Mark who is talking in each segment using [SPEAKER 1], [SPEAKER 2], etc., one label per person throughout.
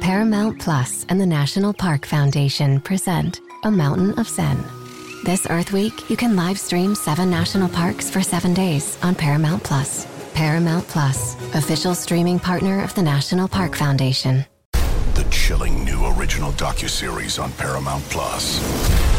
[SPEAKER 1] Paramount Plus and the National Park Foundation present A Mountain of Zen. This Earth Week, you can live stream seven national parks for seven days on Paramount Plus. Paramount Plus, official streaming partner of the National Park Foundation.
[SPEAKER 2] The chilling new original docuseries on Paramount Plus.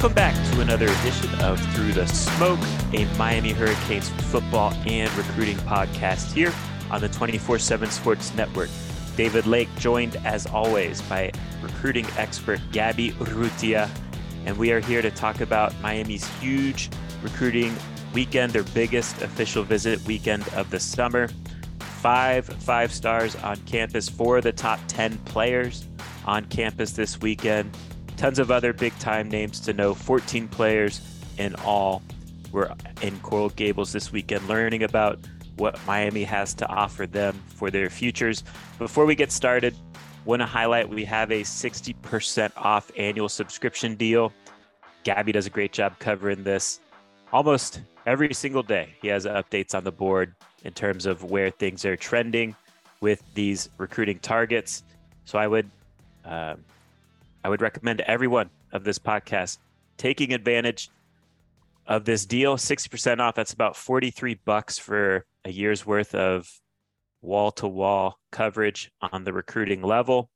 [SPEAKER 3] Welcome back to another edition of Through the Smoke, a Miami Hurricanes football and recruiting podcast here on the 24 7 Sports Network. David Lake, joined as always by recruiting expert Gaby Urrutia, and we are here to talk about Miami's huge recruiting weekend, their biggest official visit weekend of the summer. Five five stars on campus, four of the top 10 players on campus this weekend tons of other big time names to know. 14 players in all were in Coral Gables this weekend learning about what Miami has to offer them for their futures. Before we get started, want to highlight we have a 60% off annual subscription deal. Gaby does a great job covering this almost every single day. He has updates on the board in terms of where things are trending with these recruiting targets. So I would um, I would recommend everyone of this podcast taking advantage of this deal. 60% off. That's about 43 bucks for a year's worth of wall to wall coverage on the recruiting level.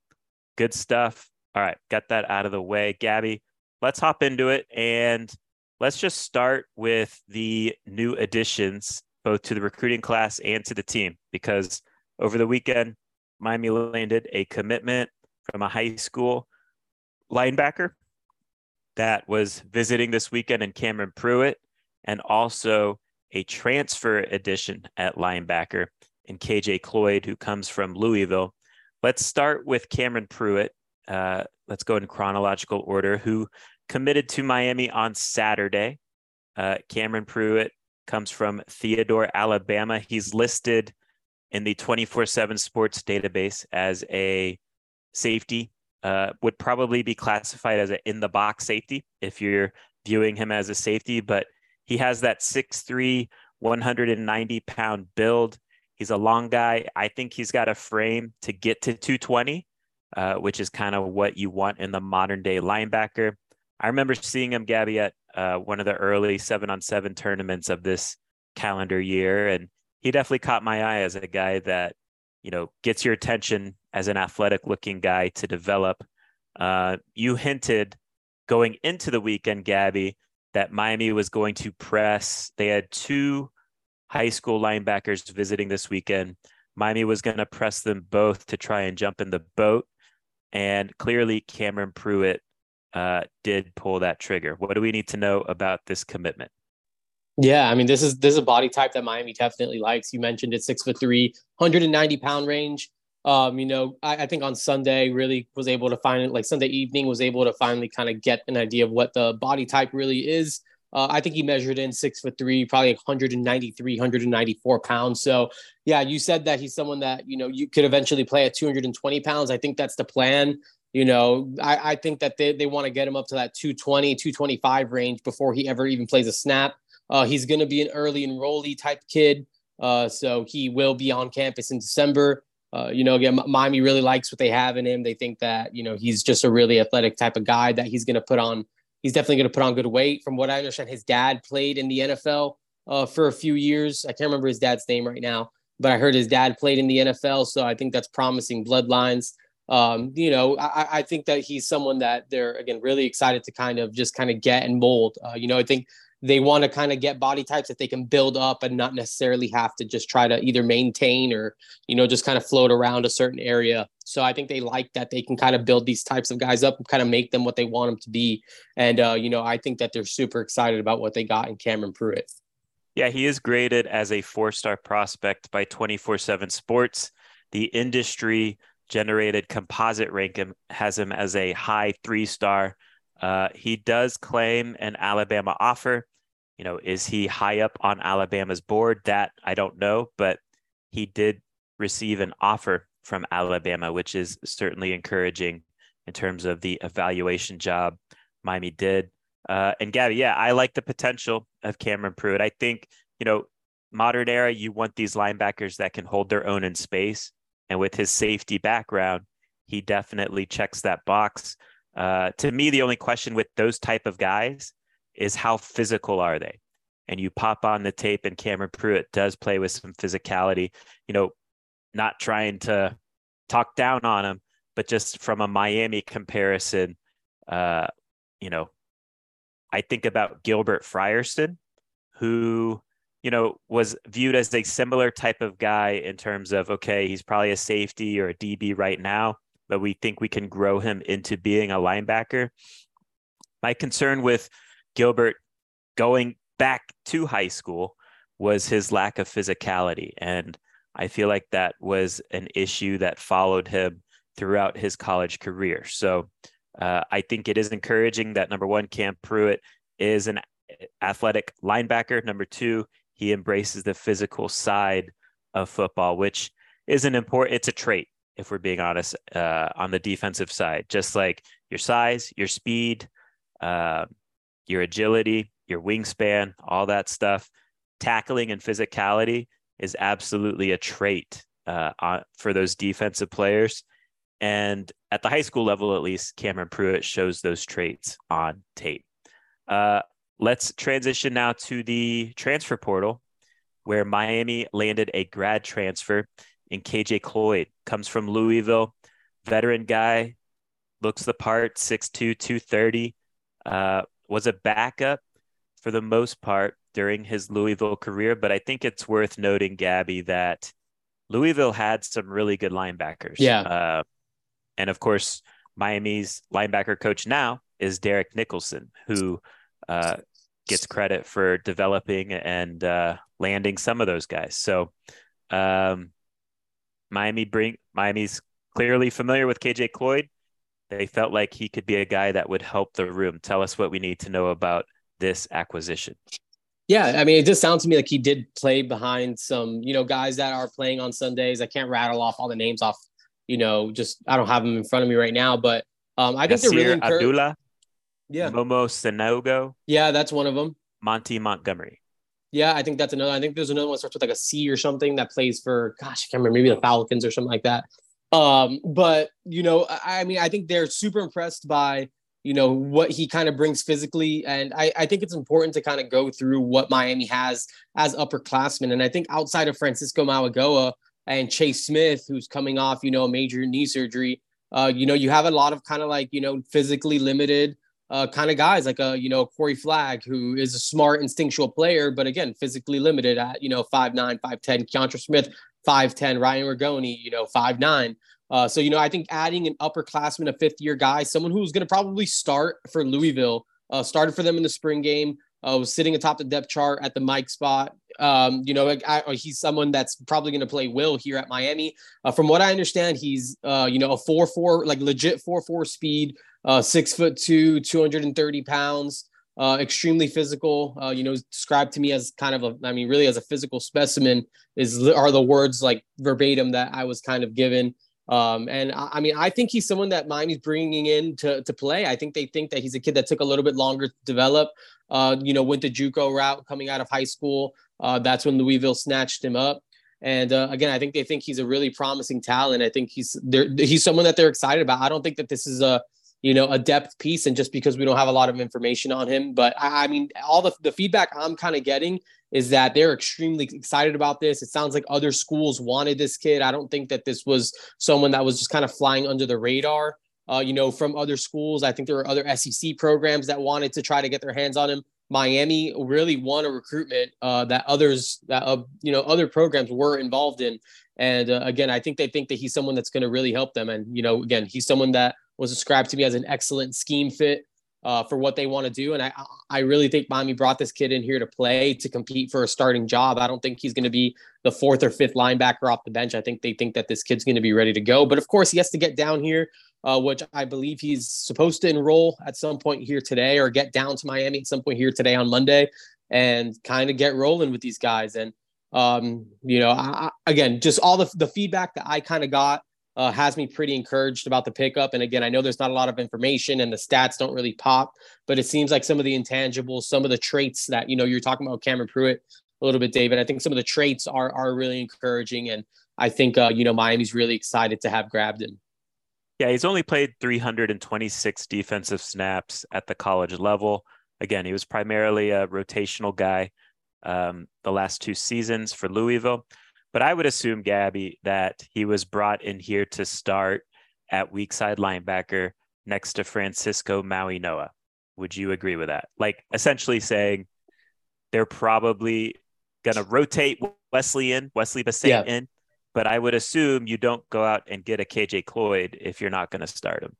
[SPEAKER 3] Good stuff. All right got that out of the way. Gaby let's hop into it and let's just start with the new additions both to the recruiting class and to the team because over the weekend miami landed a commitment from a high school linebacker that was visiting this weekend in Cameron Pruitt, and also a transfer addition at linebacker in KJ Cloyd, who comes from Louisville. Let's start with Cameron Pruitt. Uh, let's go in chronological order. Who committed to Miami on Saturday? Uh, Cameron Pruitt comes from Theodore, Alabama. He's listed in the 24 7 sports database as a safety uh, would probably be classified as an in the box safety if you're viewing him as a safety, but he has that 6'3, 190 pound build. He's a long guy. I think he's got a frame to get to 220, uh, which is kind of what you want in the modern day linebacker. I remember seeing him, Gaby, at uh, one of the early seven on seven tournaments of this calendar year. And he definitely caught my eye as a guy that, you know, gets your attention as an athletic looking guy to develop. Uh, you hinted going into the weekend, Gaby, that Miami was going to press. They had two high school linebackers visiting this weekend. Miami was going to press them both to try and jump in the boat. And clearly, Cameron Pruitt uh, did pull that trigger. What do we need to know about this commitment?
[SPEAKER 4] Yeah, I mean, this is this is a body type that Miami definitely likes. You mentioned it, six foot three, 190 pound range. Um, you know, I, I, think on Sunday really was able to find it like Sunday evening was able to finally kind of get an idea of what the body type really is. Uh, I think he measured in six foot three, probably 193, 194 pounds. So, yeah, you said that he's someone that, you know, you could eventually play at 220 pounds. I think that's the plan. You know, I, I think that they, they want to get him up to that 220, 225 range before he ever even plays a snap. Uh, he's going to be an early enrollee type kid. Uh, so he will be on campus in December. Uh, you know, again, Miami really likes what they have in him. They think that, you know, he's just a really athletic type of guy that he's going to put on. He's definitely going to put on good weight. From what I understand, his dad played in the NFL uh, for a few years. I can't remember his dad's name right now, but I heard his dad played in the NFL. So I think that's promising bloodlines. Um, you know, I, I, think that he's someone that they're, again, really excited to kind of just kind of get and mold. Uh, you know, I think they want to kind of get body types that they can build up and not necessarily have to just try to either maintain or you know just kind of float around a certain area. So i think they like that they can kind of build these types of guys up and kind of make them what they want them to be. And uh, you know i think that they're super excited about what they got in cameron pruitt.
[SPEAKER 3] Yeah he is graded as a four star prospect by 24-7 sports. The industry generated composite rank has him as a high three star uh, he does claim an Alabama offer you know, is he high up on Alabama's board? That I don't know, but he did receive an offer from Alabama, which is certainly encouraging in terms of the evaluation job Miami did. Uh, and Gabby, yeah, I like the potential of Cameron Pruitt. I think, you know, modern era, you want these linebackers that can hold their own in space. And with his safety background, he definitely checks that box. Uh, to me, the only question with those type of guys is how physical are they? And you pop on the tape, and Cameron Pruitt does play with some physicality. You know, not trying to talk down on him, but just from a Miami comparison, uh, you know, I think about Gilbert Frierson, who, you know, was viewed as a similar type of guy in terms of, okay, he's probably a safety or a DB right now, but we think we can grow him into being a linebacker. My concern with Gilbert going back to high school was his lack of physicality. And I feel like that was an issue that followed him throughout his college career. So uh, I think it is encouraging that number one, Cam Pruitt is an athletic linebacker. Number two, he embraces the physical side of football, which is an important, it's a trait, if we're being honest, uh, on the defensive side, just like your size, your speed, uh, your agility, your wingspan, all that stuff. Tackling and physicality is absolutely a trait uh, for those defensive players. And at the high school level, at least, Cameron Pruitt shows those traits on tape. Uh, let's transition now to the transfer portal, where Miami landed a grad transfer in KJ Cloyd. Comes from Louisville, veteran guy, looks the part, 6'2, 230. Uh, was a backup for the most part during his Louisville career. But I think it's worth noting, Gaby, that Louisville had some really good linebackers.
[SPEAKER 4] Yeah.
[SPEAKER 3] Uh, and of course, Miami's linebacker coach now is Derek Nicholson, who uh, gets credit for developing and uh, landing some of those guys. So um, Miami bring Miami's clearly familiar with KJ Cloyd they felt like he could be a guy that would help the room. Tell us what we need to know about this acquisition.
[SPEAKER 4] Yeah, I mean, it just sounds to me like he did play behind some, you know, guys that are playing on Sundays. I can't rattle off all the names off, you know, just I don't have them in front of me right now, but um, I think they're really
[SPEAKER 3] encouraged. Abdullah,
[SPEAKER 4] yeah,
[SPEAKER 3] Momo Sanogo,
[SPEAKER 4] yeah, that's one of them.
[SPEAKER 3] Monty Montgomery.
[SPEAKER 4] Yeah, I think that's another. I think there's another one that starts with like a C or something that plays for, gosh, I can't remember, maybe the Falcons or something like that. Um, but you know, I, I mean, I think they're super impressed by you know what he kind of brings physically. And I, I think it's important to kind of go through what miami has as upperclassmen. And i think outside of francisco mauigoa and chase smith who's coming off you know a major knee surgery uh, you know you have a lot of kind of like you know physically limited uh, kind of guys like a you know corey flagg who is a smart instinctual player but again physically limited at you know 5'9 5'10 keontra smith 5'10, Ryan Ragone, you know, 5'9. Uh, so, you know, I think adding an upperclassman, a fifth year guy, someone who's going to probably start for Louisville, uh, started for them in the spring game, uh, was sitting atop the depth chart at the Mike spot. Um, you know, I, I, he's someone that's probably going to play will here at Miami. Uh, from what I understand, he's, uh, you know, a 4 4, like legit 4 4 speed, uh, six foot two, 230 pounds uh, extremely physical. Uh, you know, described to me as kind of a, I mean, really as a physical specimen is are the words like verbatim that I was kind of given. Um, and I, I, mean, I think he's someone that Miami's bringing in to, to play. I think they think that he's a kid that took a little bit longer to develop. Uh, you know, went the JUCO route coming out of high school. Uh, that's when Louisville snatched him up. And uh, again, I think they think he's a really promising talent. I think he's there. he's someone that they're excited about. I don't think that this is a you know, a depth piece. And just because we don't have a lot of information on him, but I, I mean, all the, the feedback I'm kind of getting is that they're extremely excited about this. It sounds like other schools wanted this kid. I don't think that this was someone that was just kind of flying under the radar. Uh, you know, from other schools. I think there were other SEC programs that wanted to try to get their hands on him. Miami really won a recruitment uh, that others that uh, you know other programs were involved in. And uh, again, I think they think that he's someone that's going to really help them. And you know, again, he's someone that was described to me as an excellent scheme fit uh, for what they want to do. And I, I really think Miami brought this kid in here to play to compete for a starting job. I don't think he's going to be the fourth or fifth linebacker off the bench. I think they think that this kid's going to be ready to go. But of course, he has to get down here, uh, which I believe he's supposed to enroll at some point here today or get down to Miami at some point here today on Monday and kind of get rolling with these guys. And, um, you know, I, again, just all the, the feedback that I kind of got uh, has me pretty encouraged about the pickup. And again, I know there's not a lot of information and the stats don't really pop, but it seems like some of the intangibles, some of the traits that, you know, you're talking about Cameron Pruitt a little bit, David. I think some of the traits are, are really encouraging. And I think, uh, you know, Miami's really excited to have grabbed him.
[SPEAKER 3] Yeah, he's only played 326 defensive snaps at the college level. Again, he was primarily a rotational guy um, the last two seasons for Louisville. But I would assume, Gaby, that he was brought in here to start at weak side linebacker next to Francisco Mauigoa. Would you agree with that? Like essentially saying they're probably going to rotate Wesley in, Wesley Bissainthe yeah. in, but I would assume you don't go out and get a KJ Cloyd if you're not going to start him.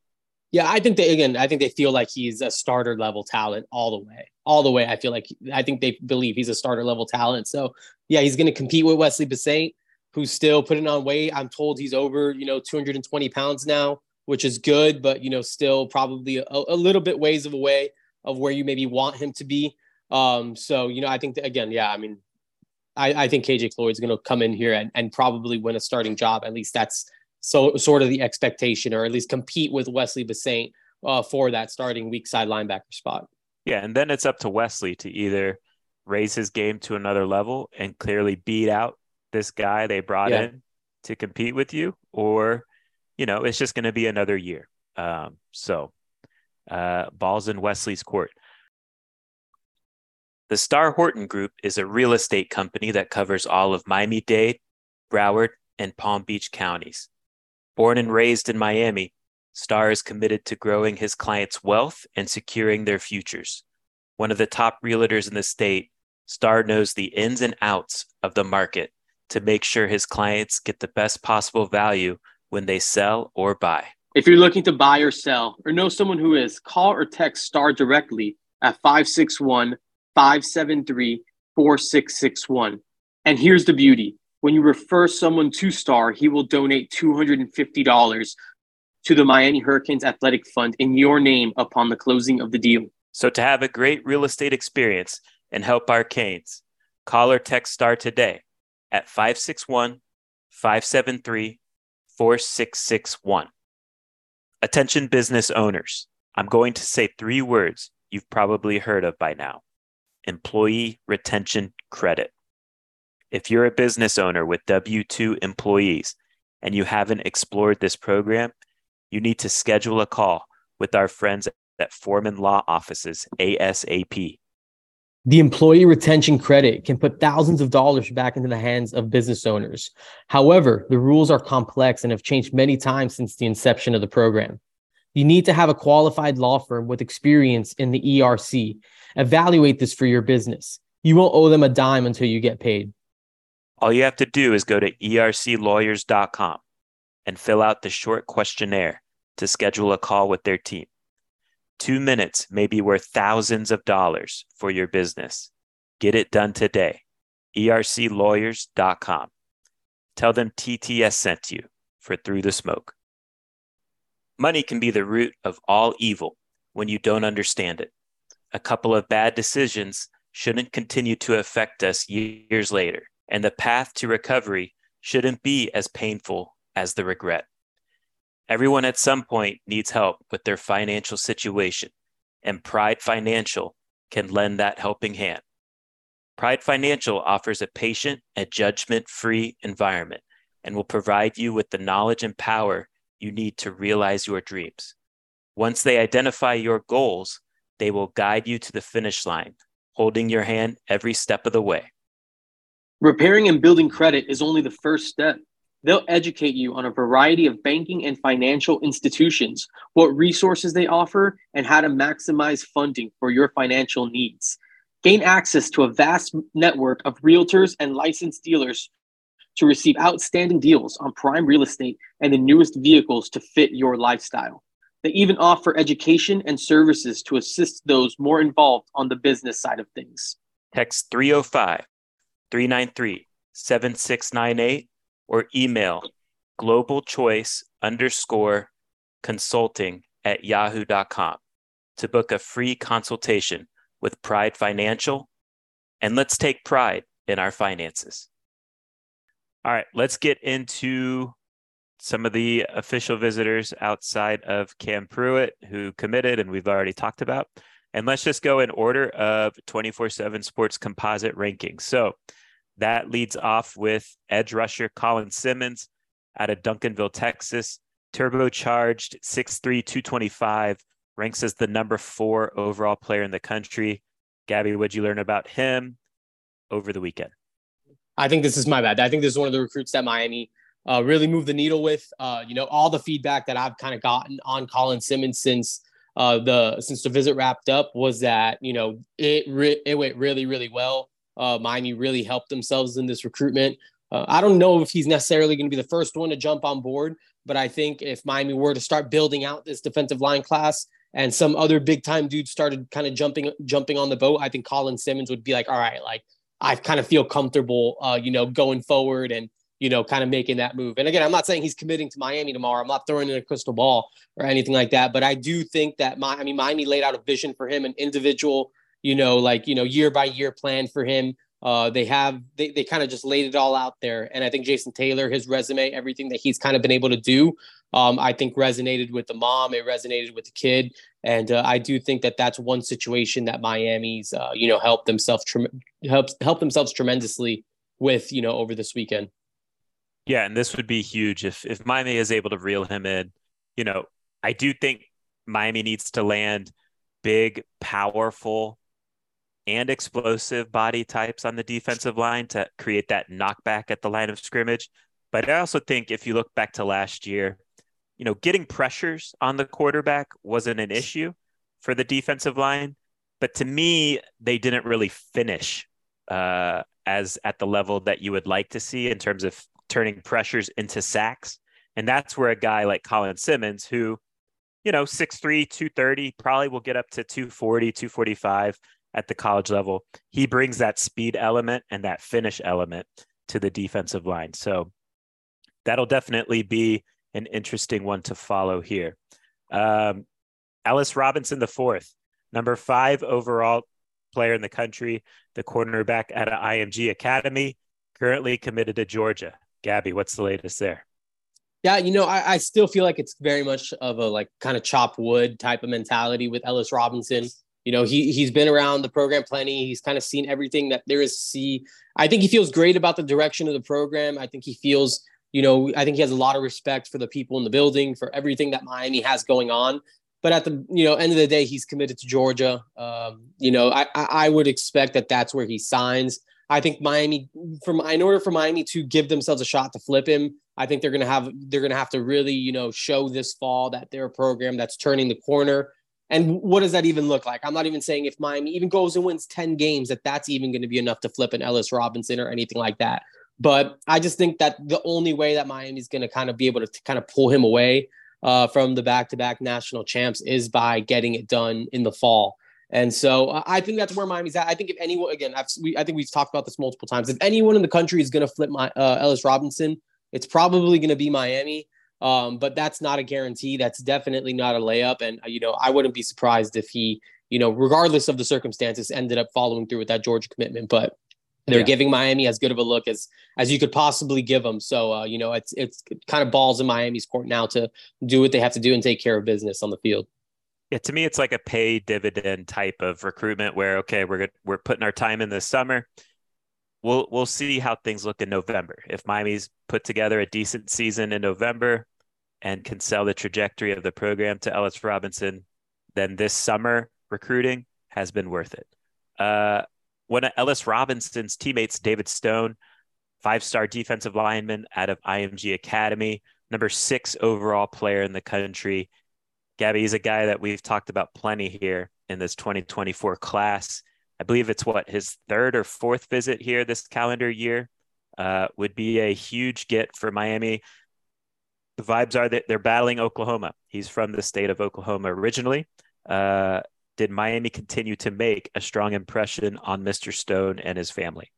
[SPEAKER 4] Yeah, I think they again. I think they feel like he's a starter level talent all the way, all the way. I feel like I think they believe he's a starter level talent. So yeah, he's to compete with Wesley Bissainthe, who's still putting on weight. I'm told he's over you know 220 pounds now, which is good, but you know still probably a, a little bit ways of away of where you maybe want him to be. Um, so you know, I think that, again, yeah, I mean, I, I think KJ Cloyd's going to come in here and, and probably win a starting job. At least that's so sort of the expectation, or at least compete with Wesley Bissainthe uh, for that starting weak side linebacker spot.
[SPEAKER 3] Yeah, and then it's up to Wesley to either raise his game to another level and clearly beat out this guy they brought yeah. in to compete with you, or you know, it's just going to be another year. Um, so, uh, balls in Wesley's court. The Starr Horton Group is a real estate company that covers all of Miami Dade, Broward, and Palm Beach counties. Born and raised in Miami, Starr is committed to growing his clients' wealth and securing their futures. One of the top realtors in the state, Starr knows the ins and outs of the market to make sure his clients get the best possible value when they sell or buy.
[SPEAKER 4] If you're looking to buy or sell or know someone who is, call or text Starr directly at 561 573 4661. And here's the beauty when you refer someone to Starr, he will donate $250 to the Miami Hurricanes Athletic Fund in your name upon the closing of the deal.
[SPEAKER 3] So to have a great real estate experience and help our Canes, call or text STARR today at 561 573 4661. Attention business owners. I'm going to say three words you've probably heard of by now employee retention credit. If you're a business owner with W 2 employees and you haven't explored this program, you need to schedule a call with our friends at Forman Law Offices ASAP.
[SPEAKER 4] The employee retention credit can put thousands of dollars back into the hands of business owners. However, the rules are complex and have changed many times since the inception of the program. You need to have a qualified law firm with experience in the ERC. Evaluate this for your business. You won't owe them a dime until you get paid.
[SPEAKER 3] All you have to do is go to erclawyers.com and fill out the short questionnaire to schedule a call with their team. Two minutes may be worth thousands of dollars for your business. Get it done today. erclawyers.com. Tell them TTS sent you for Through the Smoke. Money can be the root of all evil when you don't understand it. A couple of bad decisions shouldn't continue to affect us years later and the path to recovery shouldn't be as painful as the regret. Everyone at some point needs help with their financial situation, and Pride Financial can lend that helping hand. Pride Financial offers a patient and judgment free environment and will provide you with the knowledge and power you need to realize your dreams. Once they identify your goals, they will guide you to the finish line, holding your hand every step of the way.
[SPEAKER 4] Repairing and building credit is only the first step. They'll educate you on a variety of banking and financial institutions, what resources they offer, and how to maximize funding for your financial needs. Gain access to a vast network of realtors and licensed dealers to receive outstanding deals on prime real estate and the newest vehicles to fit your lifestyle. They even offer education and services to assist those more involved on the business side of things.
[SPEAKER 3] Text 305 393 7698 or email global choice underscore consulting at yahoo.com to book a free consultation with Pride Financial. And let's take pride in our finances. All right, let's get into some of the official visitors outside of Cam Pruitt who committed and we've already talked about. And let's just go in order of 24 7 sports composite rankings. So that leads off with edge rusher Colin Simmons out of Duncanville, Texas. Turbocharged 6'3, 225, ranks as the number four overall player in the country. Gaby, what'd you learn about him over the weekend?
[SPEAKER 4] I think this is my bad. I think this is one of the recruits that Miami uh, really moved the needle with. Uh, you know, all the feedback that I've kind of gotten on Colin Simmons since uh, the since the visit wrapped up was that you know it re- it went really really well. Uh, Miami really helped themselves in this recruitment. Uh, I don't know if he's necessarily going to be the first one to jump on board, but I think if Miami were to start building out this defensive line class and some other big time dudes started kind of jumping jumping on the boat, I think Colin Simmons would be like, all right, like I kind of feel comfortable, uh, you know, going forward and you know, kind of making that move. And again, I'm not saying he's committing to Miami tomorrow. I'm not throwing in a crystal ball or anything like that. But I do think that my, I mean, Miami laid out a vision for him, an individual, you know, like you know, year by year plan for him. Uh, they have they, they kind of just laid it all out there. And I think Jason Taylor, his resume, everything that he's kind of been able to do, um, I think resonated with the mom. It resonated with the kid. And uh, I do think that that's one situation that Miami's, uh, you know, helped themselves, tre- helps help themselves tremendously with, you know, over this weekend.
[SPEAKER 3] Yeah, and this would be huge if if Miami is able to reel him in. You know, I do think Miami needs to land big, powerful and explosive body types on the defensive line to create that knockback at the line of scrimmage. But I also think if you look back to last year, you know, getting pressures on the quarterback wasn't an issue for the defensive line. But to me, they didn't really finish uh, as at the level that you would like to see in terms of turning pressures into sacks. And that's where a guy like Colin Simmons, who, you know, 6'3, 230, probably will get up to 240, 245 at the college level. He brings that speed element and that finish element to the defensive line. So that'll definitely be an interesting one to follow here. Um, Ellis Robinson, the fourth, number five overall player in the country, the cornerback at IMG Academy, currently committed to Georgia. Gaby, what's the latest there?
[SPEAKER 4] Yeah, you know, I, I still feel like it's very much of a like kind of chop wood type of mentality with Ellis Robinson you know, he he's been around the program plenty. He's kind of seen everything that there is to see. I think he feels great about the direction of the program. I think he feels, you know, I think he has a lot of respect for the people in the building, for everything that Miami has going on. But at the you know end of the day, he's committed to Georgia. Um, you know, I I would expect that that's where he signs. I think Miami, from in order for Miami to give themselves a shot to flip him, I think they're gonna have they're gonna have to really you know show this fall that they're a program that's turning the corner and what does that even look like? I'm not even saying if Miami even goes and wins 10 games, that that's even going to be enough to flip an Ellis Robinson or anything like that. But I just think that the only way that Miami is going to kind of be able to kind of pull him away uh, from the back to back national champs is by getting it done in the fall. And so uh, I think that's where Miami's at. I think if anyone, again, I've, we, I think we've talked about this multiple times. If anyone in the country is going to flip my uh, Ellis Robinson, it's probably going to be Miami. Um, but that's not a guarantee. That's definitely not a layup. And, uh, you know, I wouldn't be surprised if he, you know, regardless of the circumstances, ended up following through with that Georgia commitment. But they're yeah. giving Miami as good of a look as as you could possibly give them. So uh, you know, it's it's kind of balls in Miami's court now to do what they have to do and take care of business on the field.
[SPEAKER 3] Yeah, to me, it's like a pay dividend type of recruitment where okay, we're we're putting our time in this summer. We'll we'll see how things look in November. If Miami's put together a decent season in November, and can sell the trajectory of the program to Ellis Robinson, then this summer recruiting has been worth it. Uh, one of Ellis Robinson's teammates, David Stone, five star defensive lineman out of IMG Academy, number six overall player in the country. Gaby, he's a guy that we've talked about plenty here in this 2024 class. I believe it's what his third or fourth visit here this calendar year. Uh, would be a huge get for Miami. The vibes are that they're battling Oklahoma. He's from the state of Oklahoma originally. Uh, did Miami continue to make a strong impression on Mr. Stone and his family?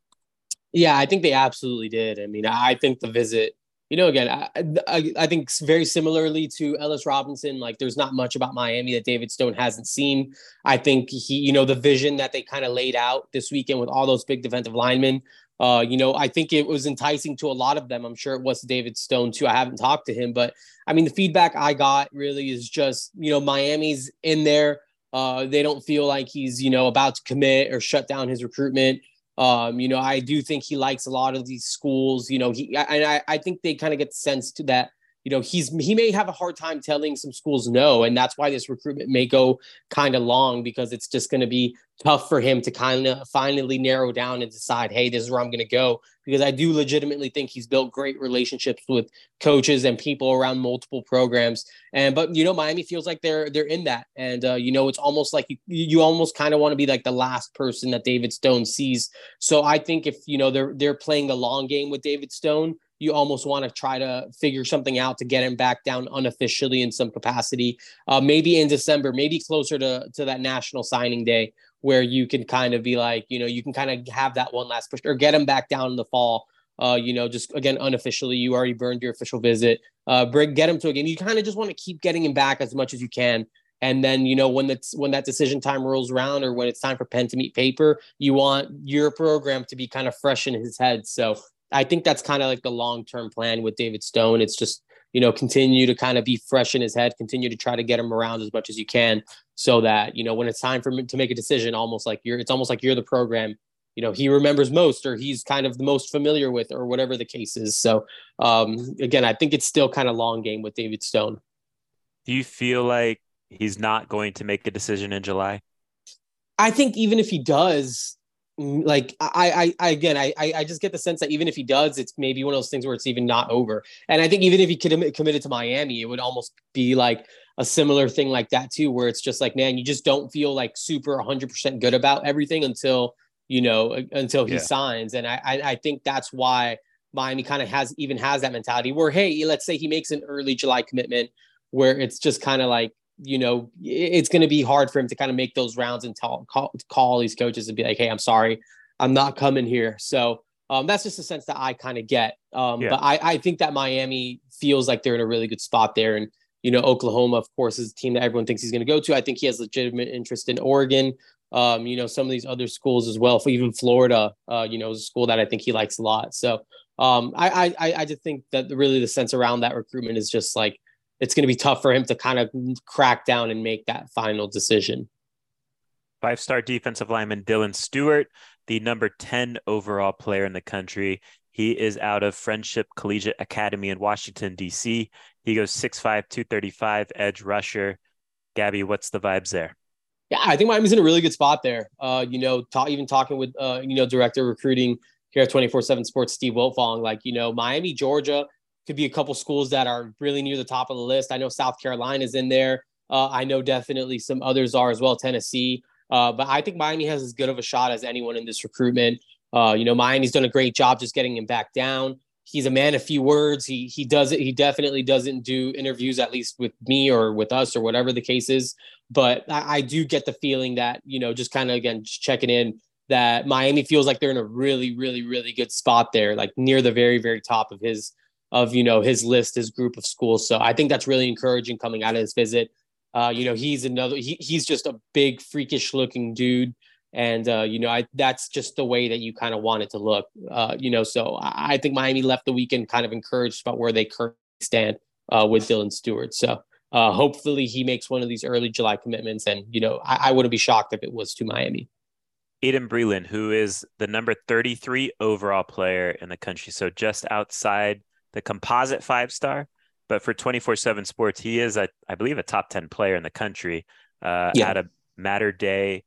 [SPEAKER 4] Yeah, I think they absolutely did. I mean, I think the visit, you know, again, I, I, I, think very similarly to Ellis Robinson, like there's not much about Miami that David Stone hasn't seen. I think he, you know, the vision that they kind of laid out this weekend with all those big defensive linemen, uh, you know, I think it was enticing to a lot of them. I'm sure it was David Stone too. I haven't talked to him, but I mean, the feedback I got really is just, you know, Miami's in there uh, they don't feel like he's, you know, about to commit or shut down his recruitment. Um, you know, I do think he likes a lot of these schools. You know, he and I, I think they kind of get the sense to that you know he's he may have a hard time telling some schools no and that's why this recruitment may go kind of long because it's just going to be tough for him to kind of finally narrow down and decide hey this is where i'm going to go because i do legitimately think he's built great relationships with coaches and people around multiple programs. And but you know miami feels like they're they're in that. And uh, you know it's almost like you, you almost kind of want to be like the last person that david stone sees. So i think if you know they're they're playing the long game with david stone you almost want to try to figure something out to get him back down unofficially in some capacity. Uh, maybe in December, maybe closer to to that national signing day, where you can kind of be like, you know, you can kind of have that one last push or get him back down in the fall. Uh, you know, just again unofficially, you already burned your official visit. Uh, bring get him to a game. You kind of just want to keep getting him back as much as you can. And then, you know, when that's when that decision time rolls around or when it's time for pen to meet paper, you want your program to be kind of fresh in his head. So I think that's kind of like the long term plan with David Stone. It's just you know continue to kind of be fresh in his head, continue to try to get him around as much as you can, so that you know when it's time for him to make a decision, almost like you're it's almost like you're the program. You know he remembers most, or he's kind of the most familiar with, or whatever the case is. So um, again, I think it's still kind of long game with David Stone.
[SPEAKER 3] Do you feel like he's not going to make a decision in July?
[SPEAKER 4] I think even if he does, Mm, like I, I, I again, I, I just get the sense that even if he does, it's maybe one of those things where it's even not over. And I think even if he could committed to Miami, it would almost be like a similar thing like that too, where it's just like, man, you just don't feel like super 100% good about everything until you know until he yeah. signs. And I, I, I think that's why Miami kind of has even has that mentality where, hey, let's say he makes an early July commitment, where it's just kind of like you know, it's going to be hard for him to kind of make those rounds and tell, call, call these coaches and be like, hey, I'm sorry, I'm not coming here. So um, that's just a sense that I kind of get. Um, yeah. But I, I think that Miami feels like they're in a really good spot there. And, you know, Oklahoma, of course, is a team that everyone thinks he's going to go to. I think he has legitimate interest in Oregon. Um, you know, some of these other schools as well. Even Florida, uh, you know, is a school that I think he likes a lot. So um, I, I, I just think that really the sense around that recruitment is just like, it's going to be tough for him to kind of crack down and make that final decision.
[SPEAKER 3] Five star defensive lineman Dylan Stewart, the number 10 overall player in the country. He is out of Friendship Collegiate Academy in Washington, D.C. He goes 6'5, 235, edge rusher. Gaby, what's the vibes there?
[SPEAKER 4] Yeah, I think Miami's in a really good spot there. Uh, you know, ta- even talking with, uh, you know, director recruiting here at 24 7 Sports, Steve Wiltfong, like, you know, Miami, Georgia, could be a couple schools that are really near the top of the list. I know South Carolina is in there. Uh, I know definitely some others are as well, Tennessee. Uh, but I think Miami has as good of a shot as anyone in this recruitment. Uh, you know, Miami's done a great job just getting him back down. He's a man of few words. He he does it. He definitely doesn't do interviews, at least with me or with us or whatever the case is. But I, I do get the feeling that you know, just kind of again, just checking in that Miami feels like they're in a really, really, really good spot there, like near the very, very top of his of you know his list, his group of schools. So I think that's really encouraging coming out of his visit. Uh, you know, he's another. He, he's just a big, freakish looking dude, and uh, you know, I that's just the way that you kind of want it to look. Uh, you know, so I, I think Miami left the weekend kind of encouraged about where they currently stand uh, with Dylan Stewart. So uh, hopefully he makes one of these early July commitments, and you know, I, I wouldn't be shocked if it was to Miami.
[SPEAKER 3] Aydin Breland, who is the number 33 overall player in the country, so just outside the composite five star. But for 24 7 sports, he is, a, I believe, a top 10 player in the country uh, yeah. at a Mater Dei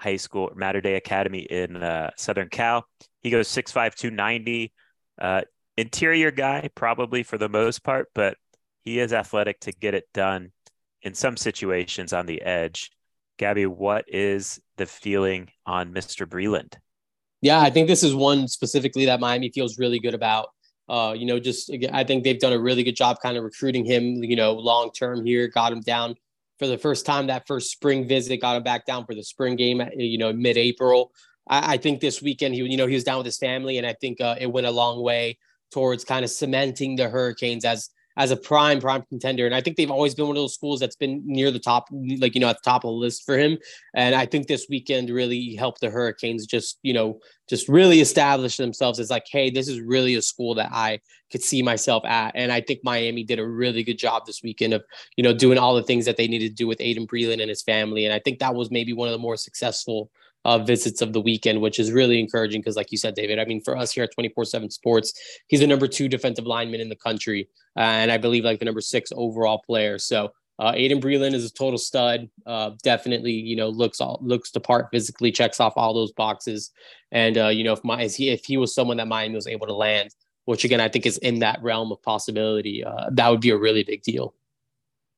[SPEAKER 3] High School, Mater Dei Academy in uh, Southern Cal. He goes 6'5, 290. Uh, interior guy, probably for the most part, but he is athletic to get it done in some situations on the edge. Gaby, what is the feeling on Mr. Breland?
[SPEAKER 4] Yeah, I think this is one specifically that Miami feels really good about. Uh, you know, just I think they've done a really good job kind of recruiting him, you know, long term here, got him down for the first time that first spring visit, got him back down for the spring game, you know, mid April. I, I, think this weekend he, you know, he was down with his family, and I think uh, it went a long way towards kind of cementing the Hurricanes as as a prime prime contender. And i think they've always been one of those schools that's been near the top like you know at the top of the list for him. And i think this weekend really helped the hurricanes just you know just really establish themselves as like hey this is really a school that i could see myself at. And i think miami did a really good job this weekend of you know doing all the things that they needed to do with aydin breland and his family. And i think that was maybe one of the more successful uh, visits of the weekend, which is really encouraging because, like you said, David, I mean, for us here at 24 7 Sports, he's the number two defensive lineman in the country. Uh, and I believe like the number six overall player. So, uh, Aydin Breland is a total stud. Uh, definitely, you know, looks all looks the part physically, checks off all those boxes. And uh, you know, if my he if he was someone that Miami was able to land, which again I think is in that realm of possibility, uh, that would be a really big deal.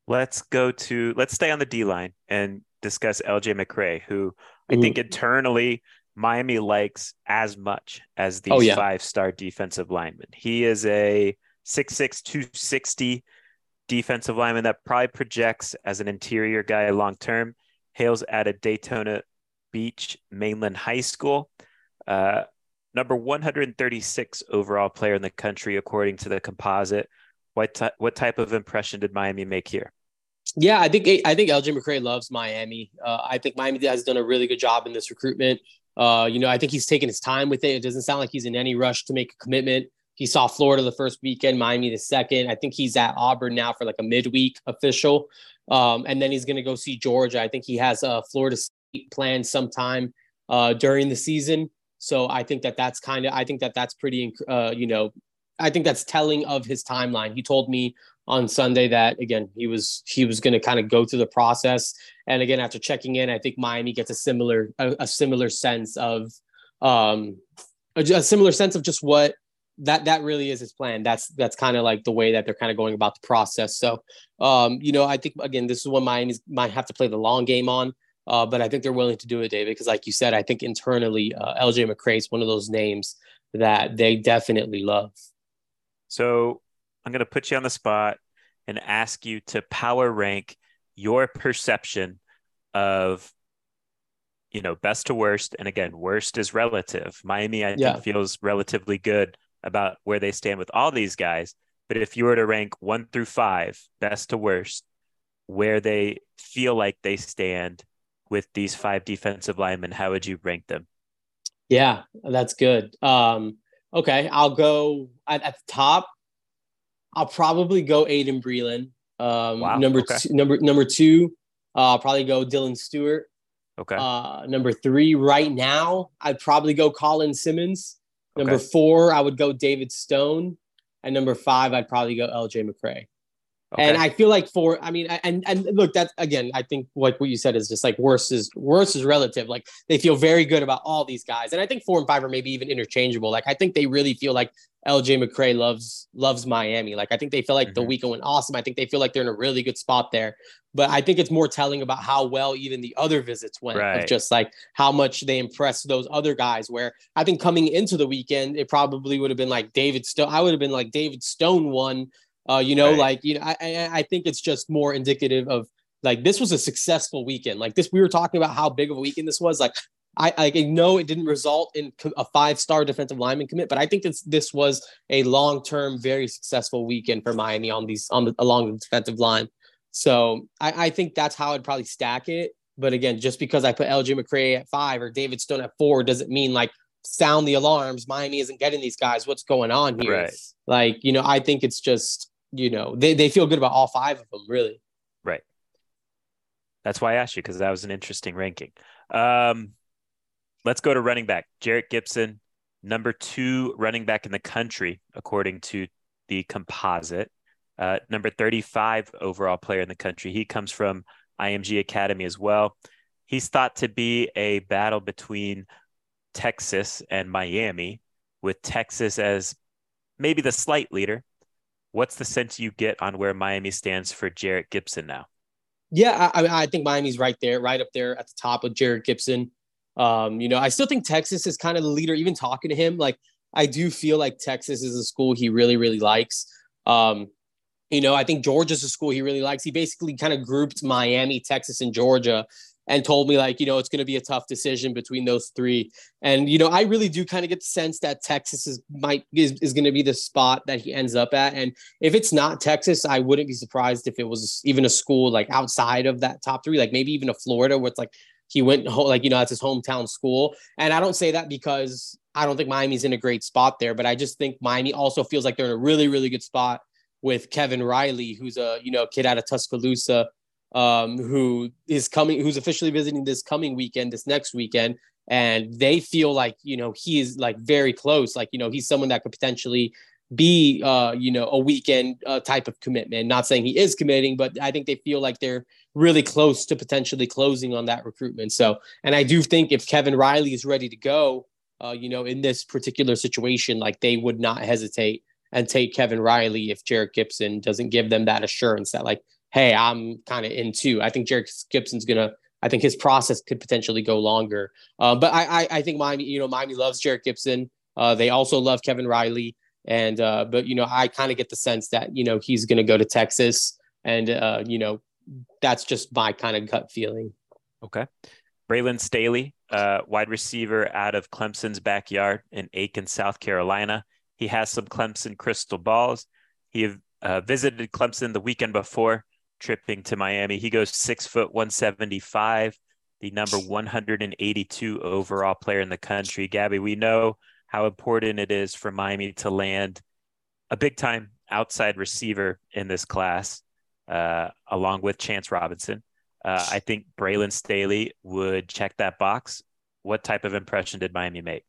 [SPEAKER 3] Let's go to let's stay on the D line and discuss LJ McCray, who I think internally Miami likes as much as these oh, yeah. five star defensive linemen. He is a 6'6, 260 defensive lineman that probably projects as an interior guy long term. Hails at a Daytona Beach Mainland High School. Uh, number 136 overall player in the country, according to the composite. What, t- what type of impression did Miami make here?
[SPEAKER 4] Yeah, I think I think LJ McCray loves Miami. Uh, I think Miami has done a really good job in this recruitment. Uh, you know, I think he's taken his time with it. It doesn't sound like he's in any rush to make a commitment. He saw Florida the first weekend, Miami the second. I think he's at Auburn now for like a midweek official, um, and then he's going to go see Georgia. I think he has a Florida State plan sometime uh, during the season. So I think that that's kind of I think that that's pretty uh, you know I think that's telling of his timeline. He told me on Sunday that again he was he was going to kind of go through the process, and again after checking in, I think Miami gets a similar a, a similar sense of um a, a, similar sense of just what that that really is his plan. That's that's kind of like the way that they're kind of going about the process. So um you know I think again this is what Miami might have to play the long game on. Uh, but I think they're willing to do it, David, because like you said, I think internally, uh, LJ McCray is one of those names that they definitely love.
[SPEAKER 3] So I'm going to put you on the spot and ask you to power rank your perception of you know best to worst and again worst is relative. Miami i yeah. think feels relatively good about where they stand with all these guys but if you were to rank one through five best to worst where they feel like they stand with these five defensive linemen how would you rank them?
[SPEAKER 4] Yeah that's good. Um okay i'll go at, at the top I'll probably go Aydin Breland. Um, wow. Number okay. two, number number two, uh, I'll probably go Dylan Stewart.
[SPEAKER 3] Okay.
[SPEAKER 4] Uh, number three, right now, I'd probably go Colin Simmons. Number okay. four, I would go David Stone, and number five, I'd probably go L.J. McCray. Okay. And I feel like for, I mean, and and look, that's again, I think like what you said is just like worse is worse is relative. Like they feel very good about all these guys, and I think four and five are maybe even interchangeable. Like I think they really feel like LJ McCray loves loves Miami. Like I think they feel like mm-hmm. the weekend went awesome. I think they feel like they're in a really good spot there. But I think it's more telling about how well even the other visits went. Right. Of just like how much they impressed those other guys. Where I think coming into the weekend, it probably would have been like David Stone. I would have been like David Stone won uh, you know, right. like you know, I, I I think it's just more indicative of like this was a successful weekend. Like this, we were talking about how big of a weekend this was. Like I, I know it didn't result in a five star defensive lineman commit, but I think this this was a long term, very successful weekend for Miami on these on the along the defensive line. So I, I think that's how I'd probably stack it. But again, just because I put LJ McCray at five or David Stone at four doesn't mean like sound the alarms. Miami isn't getting these guys. What's going on here? Right. Like you know, I think it's just you know, they, they feel good about all five of them, really.
[SPEAKER 3] Right. That's why I asked you because that was an interesting ranking. Um, let's go to running back. Jerrick Gibson, number two running back in the country, according to the composite. Uh, number 35 overall player in the country. He comes from IMG Academy as well. He's thought to be a battle between Texas and Miami, with Texas as maybe the slight leader, what's the sense you get on where Miami stands for Jerrick Gibson now?
[SPEAKER 4] Yeah, I, I think Miami's right there, right up there at the top of Jerrick Gibson. Um, you know, I still think Texas is kind of the leader. Even talking to him, like I do feel like Texas is a school he really, really likes. Um, you know, I think Georgia's a school he really likes. He basically kind of grouped Miami, Texas, and Georgia and told me like, you know, it's going to be a tough decision between those three. And you know, I really do kind of get the sense that Texas is might is, is going to be the spot that he ends up at. And if it's not Texas, I wouldn't be surprised if it was even a school like outside of that top three, like maybe even a Florida where it's like he went like you know that's his hometown school. And I don't say that because I don't think Miami's in a great spot there, but I just think Miami also feels like they're in a really really good spot with Kevin Riley, who's a you know kid out of Tuscaloosa um, who is coming, who's officially visiting this coming weekend, this next weekend, and they feel like you know he is like very close, like you know he's someone that could potentially be uh, you know a weekend uh, type of commitment. Not saying he is committing, but I think they feel like they're really close to potentially closing on that recruitment. So, and I do think if Kevin Riley is ready to go, uh, you know, in this particular situation, like they would not hesitate and take Kevin Riley if Jerrick Gibson doesn't give them that assurance that like hey, I'm kind of into. I think Jerrick Gibson's gonna. I think his process could potentially go longer. Uh, but I, I, I think Miami, you know, Miami loves Jerrick Gibson. Uh, they also love Kevin Riley, and uh, but you know, I kind of get the sense that you know he's going to go to Texas, and uh, you know, that's just my kind of gut feeling.
[SPEAKER 3] Okay, Braylon Staley, uh, wide receiver out of Clemson's backyard in Aiken, South Carolina. He has some Clemson crystal balls. He uh, visited Clemson the weekend before tripping to Miami. He goes six foot 175, the number 182 overall player in the country. Gabby, we know how important it is for Miami to land a big time outside receiver in this class, uh, along with Chance Robinson. Uh, I think Braylon Staley would check that box. What type of impression did Miami make?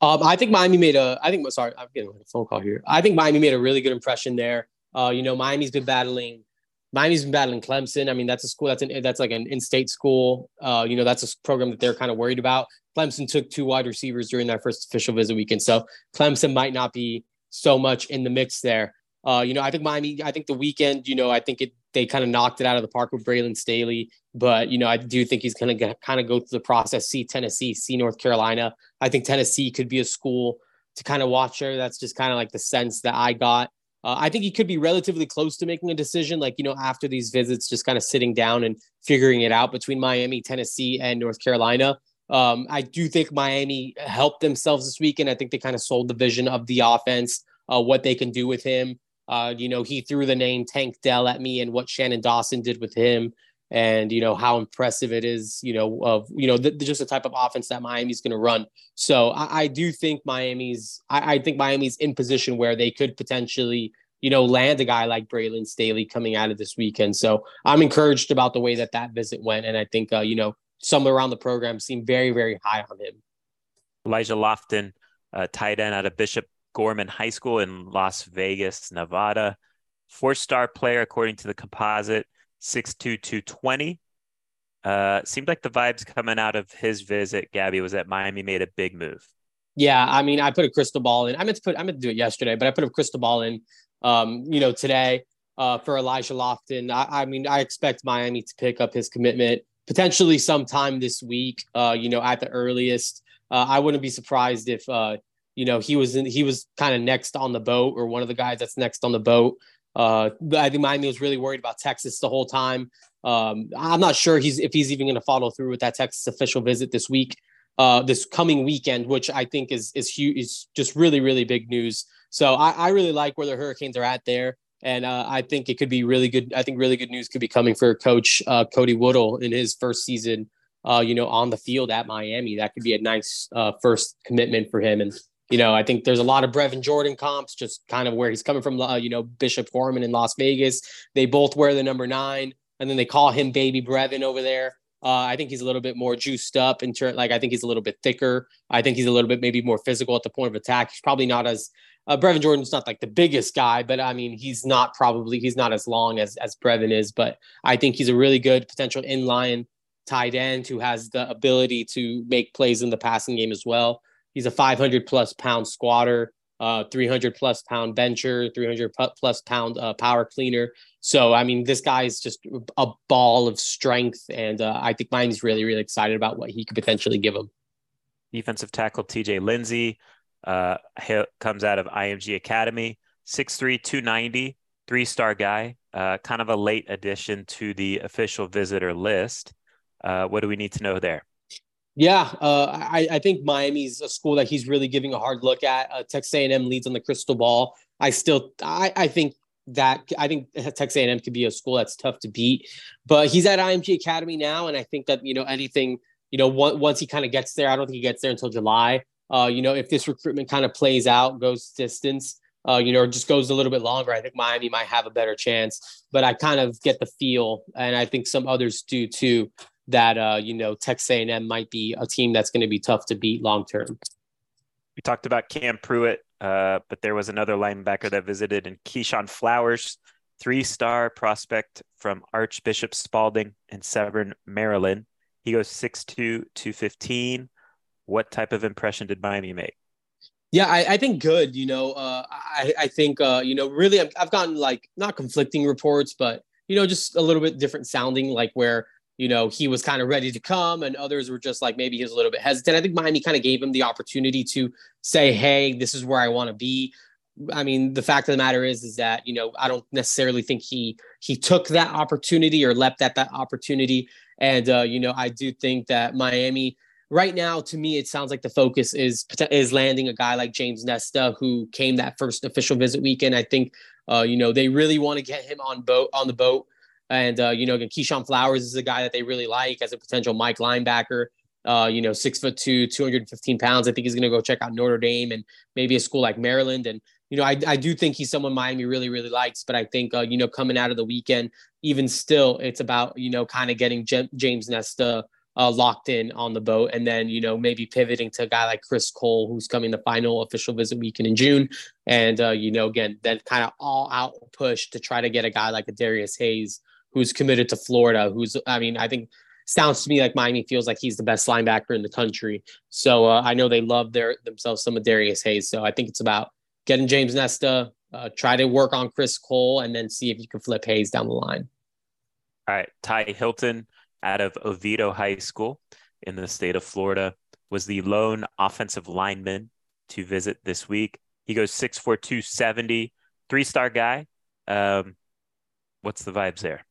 [SPEAKER 4] Um, I think Miami made a. I think sorry, I'm getting a phone call here. I think Miami made a really good impression there. Uh, you know, Miami's been battling Miami's been battling Clemson. I mean, that's a school that's an that's like an in-state school. Uh, you know, that's a program that they're kind of worried about. Clemson took two wide receivers during that first official visit weekend, so Clemson might not be so much in the mix there. Uh, you know, I think Miami. I think the weekend. You know, I think it they kind of knocked it out of the park with Braylon Staley, but you know, I do think he's going to kind of go through the process. See Tennessee, see North Carolina. I think Tennessee could be a school to kind of watch there. That's just kind of like the sense that I got. Uh, I think he could be relatively close to making a decision, like, you know, after these visits, just kind of sitting down and figuring it out between Miami, Tennessee, and North Carolina. Um, I do think Miami helped themselves this weekend. I think they kind of sold the vision of the offense, uh, what they can do with him. Uh, you know, he threw the name Tank Dell at me and what Shannon Dawson did with him and you know how impressive it is you know of you know the, just the type of offense that miami's going to run. So I, I, do think miami's I, I, think miami's in position where they could potentially you know land a guy like braylon staley coming out of this weekend. So i'm encouraged about the way that that visit went and i think uh, you know some around the program seem very very high on him.
[SPEAKER 3] Elijah lofton uh, tight end out of bishop gorman high school in las vegas nevada. Four star player according to the composite Six two two twenty. Uh, seemed like the vibes coming out of his visit, Gabby, was that Miami made a big move.
[SPEAKER 4] Yeah, I mean, I put a crystal ball in. I meant to put, I meant to do it yesterday, but I put a crystal ball in, um, you know, today uh, for Elijah Lofton. I, I mean, I expect Miami to pick up his commitment potentially sometime this week. Uh, you know, at the earliest. Uh, I wouldn't be surprised if, uh, you know, he was in, he was kind of next on the boat or one of the guys that's next on the boat. Uh, I think Miami was really worried about Texas the whole time. Um, I'm not sure he's if he's even going to follow through with that Texas official visit this week, uh, this coming weekend, which I think is is huge, is just really really big news. So I, I really like where the Hurricanes are at there, and uh, I think it could be really good. I think really good news could be coming for Coach uh, Cody Woodiel in his first season. Uh, you know, on the field at Miami, that could be a nice uh, first commitment for him, and you know, I think there's a lot of Brevin Jordan comps, just kind of where he's coming from. Uh, you know, Bishop Gorman in Las Vegas. They both wear the number nine, and then they call him Baby Brevin over there. Uh, I think he's a little bit more juiced up in turn. Like I think he's a little bit thicker. I think he's a little bit maybe more physical at the point of attack. He's probably not as uh, Brevin Jordan's not like the biggest guy, but I mean he's not probably he's not as long as as Brevin is. But I think he's a really good potential inline tight end who has the ability to make plays in the passing game as well. He's a 500 plus pound squatter. uh, 300 plus pound bencher, 300 plus pound uh, power cleaner. So, I mean, this guy is just a ball of strength. And uh, I think Miami's really, really excited about what he could potentially give them.
[SPEAKER 3] Defensive tackle TJ Lindsey uh, comes out of IMG Academy, 6'3, 290, three star guy, uh, kind of a late addition to the official visitor list. Uh, what do we need to know there?
[SPEAKER 4] Yeah, uh, I, I, think Miami's a school that he's really giving a hard look at. Uh, Texas A&M leads on the crystal ball. I still, I, I think that I think Texas A&M could be a school that's tough to beat, but he's at IMG Academy now, and I think that you know anything, you know, once he kind of gets there, I don't think he gets there until July. Uh, you know, if this recruitment kind of plays out, goes distance, uh, you know, just goes a little bit longer, I think Miami might have a better chance. But I kind of get the feel, and I think some others do too, that uh, you know Texas A&M might be a team that's going to be tough to beat long term.
[SPEAKER 3] We talked about Cam Pruitt, uh, but there was another linebacker that visited in Keyshawn Flowers, three-star prospect from Archbishop Spalding in Severn, Maryland. He goes 6'2", 215. What type of impression did Miami make?
[SPEAKER 4] Yeah, I, I think good. You know, uh, I, I think, uh, you know, really I've, I've gotten like not conflicting reports, but, you know, just a little bit different sounding, like where you know, he was kind of ready to come, and others were just like maybe he was a little bit hesitant. I think Miami kind of gave him the opportunity to say, "Hey, this is where I want to be." I mean, the fact of the matter is, is that you know, I don't necessarily think he he took that opportunity or leapt at that opportunity, and uh, you know, I do think that Miami right now, to me, it sounds like the focus is is landing a guy like James Nesta, who came that first official visit weekend. I think, uh, you know, they really want to get him on boat on the boat and, uh, you know, again, Keyshawn Flowers is a guy that they really like as a potential Mike linebacker. Uh, you know, six foot two, 215 pounds. I think he's going to go check out Notre Dame and maybe a school like Maryland. And, you know, I, I do think he's someone Miami really, really likes. But I think, uh, you know, coming out of the weekend, even still, it's about, you know, kind of getting J- James Nesta uh, locked in on the boat, and then you know maybe pivoting to a guy like Chris Cole, who's coming the final official visit weekend in June, and uh, you know again then kind of all out push to try to get a guy like a Darius Hayes who's committed to Florida, who's, I mean, I think sounds to me like Miami feels like he's the best linebacker in the country. So uh, I know they love their themselves some of Darius Hayes. So I think it's about getting James Nesta, uh, try to work on Chris Cole, and then see if you can flip Hayes down the line.
[SPEAKER 3] All right, Ty Hilton out of Oviedo High School in the state of Florida was the lone offensive lineman to visit this week. He goes 6'4", 270, three-star guy. Um, what's the vibes there?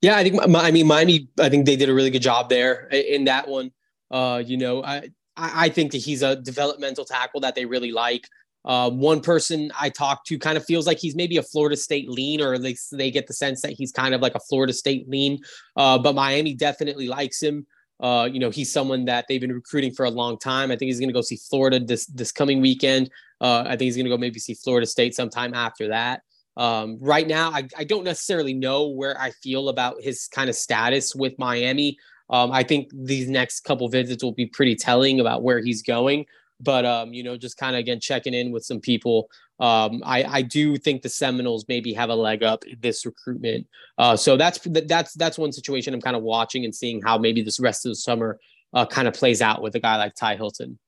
[SPEAKER 4] Yeah, I think I mean Miami. I think they did a really good job there in that one. Uh, you know, I I think that he's a developmental tackle that they really like. Uh, one person I talked to kind of feels like he's maybe a Florida State lean, or at least they get the sense that he's kind of like a Florida State lean. Uh, but Miami definitely likes him. Uh, you know, he's someone that they've been recruiting for a long time. I think he's going to go see Florida this this coming weekend. Uh, I think he's going to go maybe see Florida State sometime after that. Um, right now, I, I don't necessarily know where I feel about his kind of status with Miami. Um, I think these next couple visits will be pretty telling about where he's going. But um, you know, just kind of again checking in with some people. Um, I, I do think the Seminoles maybe have a leg up this recruitment. Uh, so that's that's that's one situation I'm kind of watching and seeing how maybe this rest of the summer uh, kind of plays out with a guy like Ty Hilton.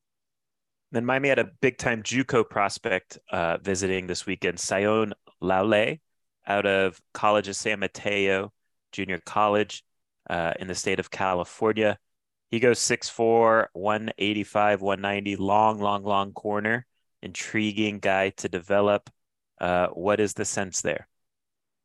[SPEAKER 3] Then Miami had a big time JUCO prospect uh, visiting this weekend, Sione Laulea, out of College of San Mateo Junior College uh, in the state of California. He goes 6'4, 185, 190, long, long, long corner. Intriguing guy to develop. Uh, what is the sense there?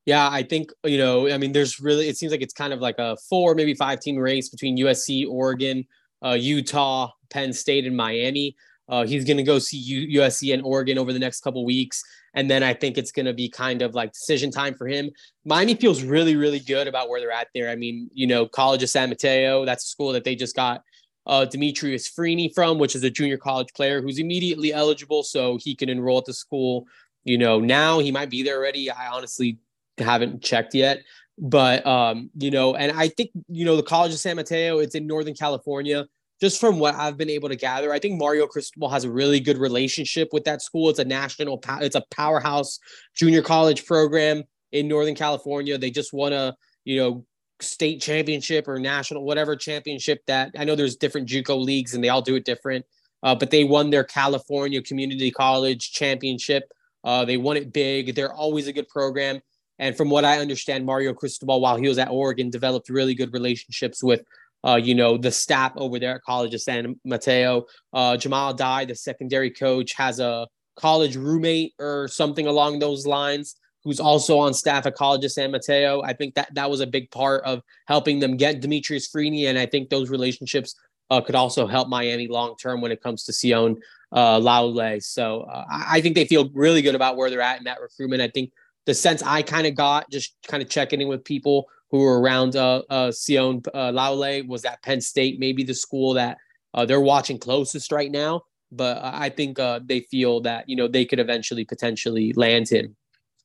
[SPEAKER 4] Yeah, I think, you know, I mean, there's really, it seems like it's kind of like a four, maybe five team race between USC, Oregon, uh, Utah, Penn State, and Miami. Uh, he's going to go see U- USC and Oregon over the next couple weeks. And then I think it's going to be kind of like decision time for him. Miami feels really, really good about where they're at there. I mean, you know, College of San Mateo, that's a school that they just got uh, Demetrius Freeney from, which is a junior college player who's immediately eligible. So he can enroll at the school. You know, now he might be there already. I honestly haven't checked yet. But, um, you know, and I think, you know, the College of San Mateo, it's in Northern California just from what I've been able to gather, I think Mario Cristobal has a really good relationship with that school. It's a national, it's a powerhouse junior college program in Northern California. They just won a, you know, state championship or national, whatever championship that I know there's different JUCO leagues and they all do it different. uh, but they won their California Community College Championship. Uh, they won it big. They're always a good program. And from what I understand, Mario Cristobal, while he was at Oregon, developed really good relationships with, uh, you know, the staff over there at College of San Mateo. Uh, Jahmile Addae, the secondary coach, has a college roommate or something along those lines who's also on staff at College of San Mateo. I think that that was a big part of helping them get Demetrius Freeney, and I think those relationships uh, could also help Miami long term when it comes to Sione uh, Laulea. So uh, I think they feel really good about where they're at in that recruitment. I think the sense I kind of got just kind of checking in with people who were around uh, uh, Sione uh, Laulea was that Penn State, maybe the school that uh, they're watching closest right now. But I think uh, they feel that you know they could eventually potentially land him.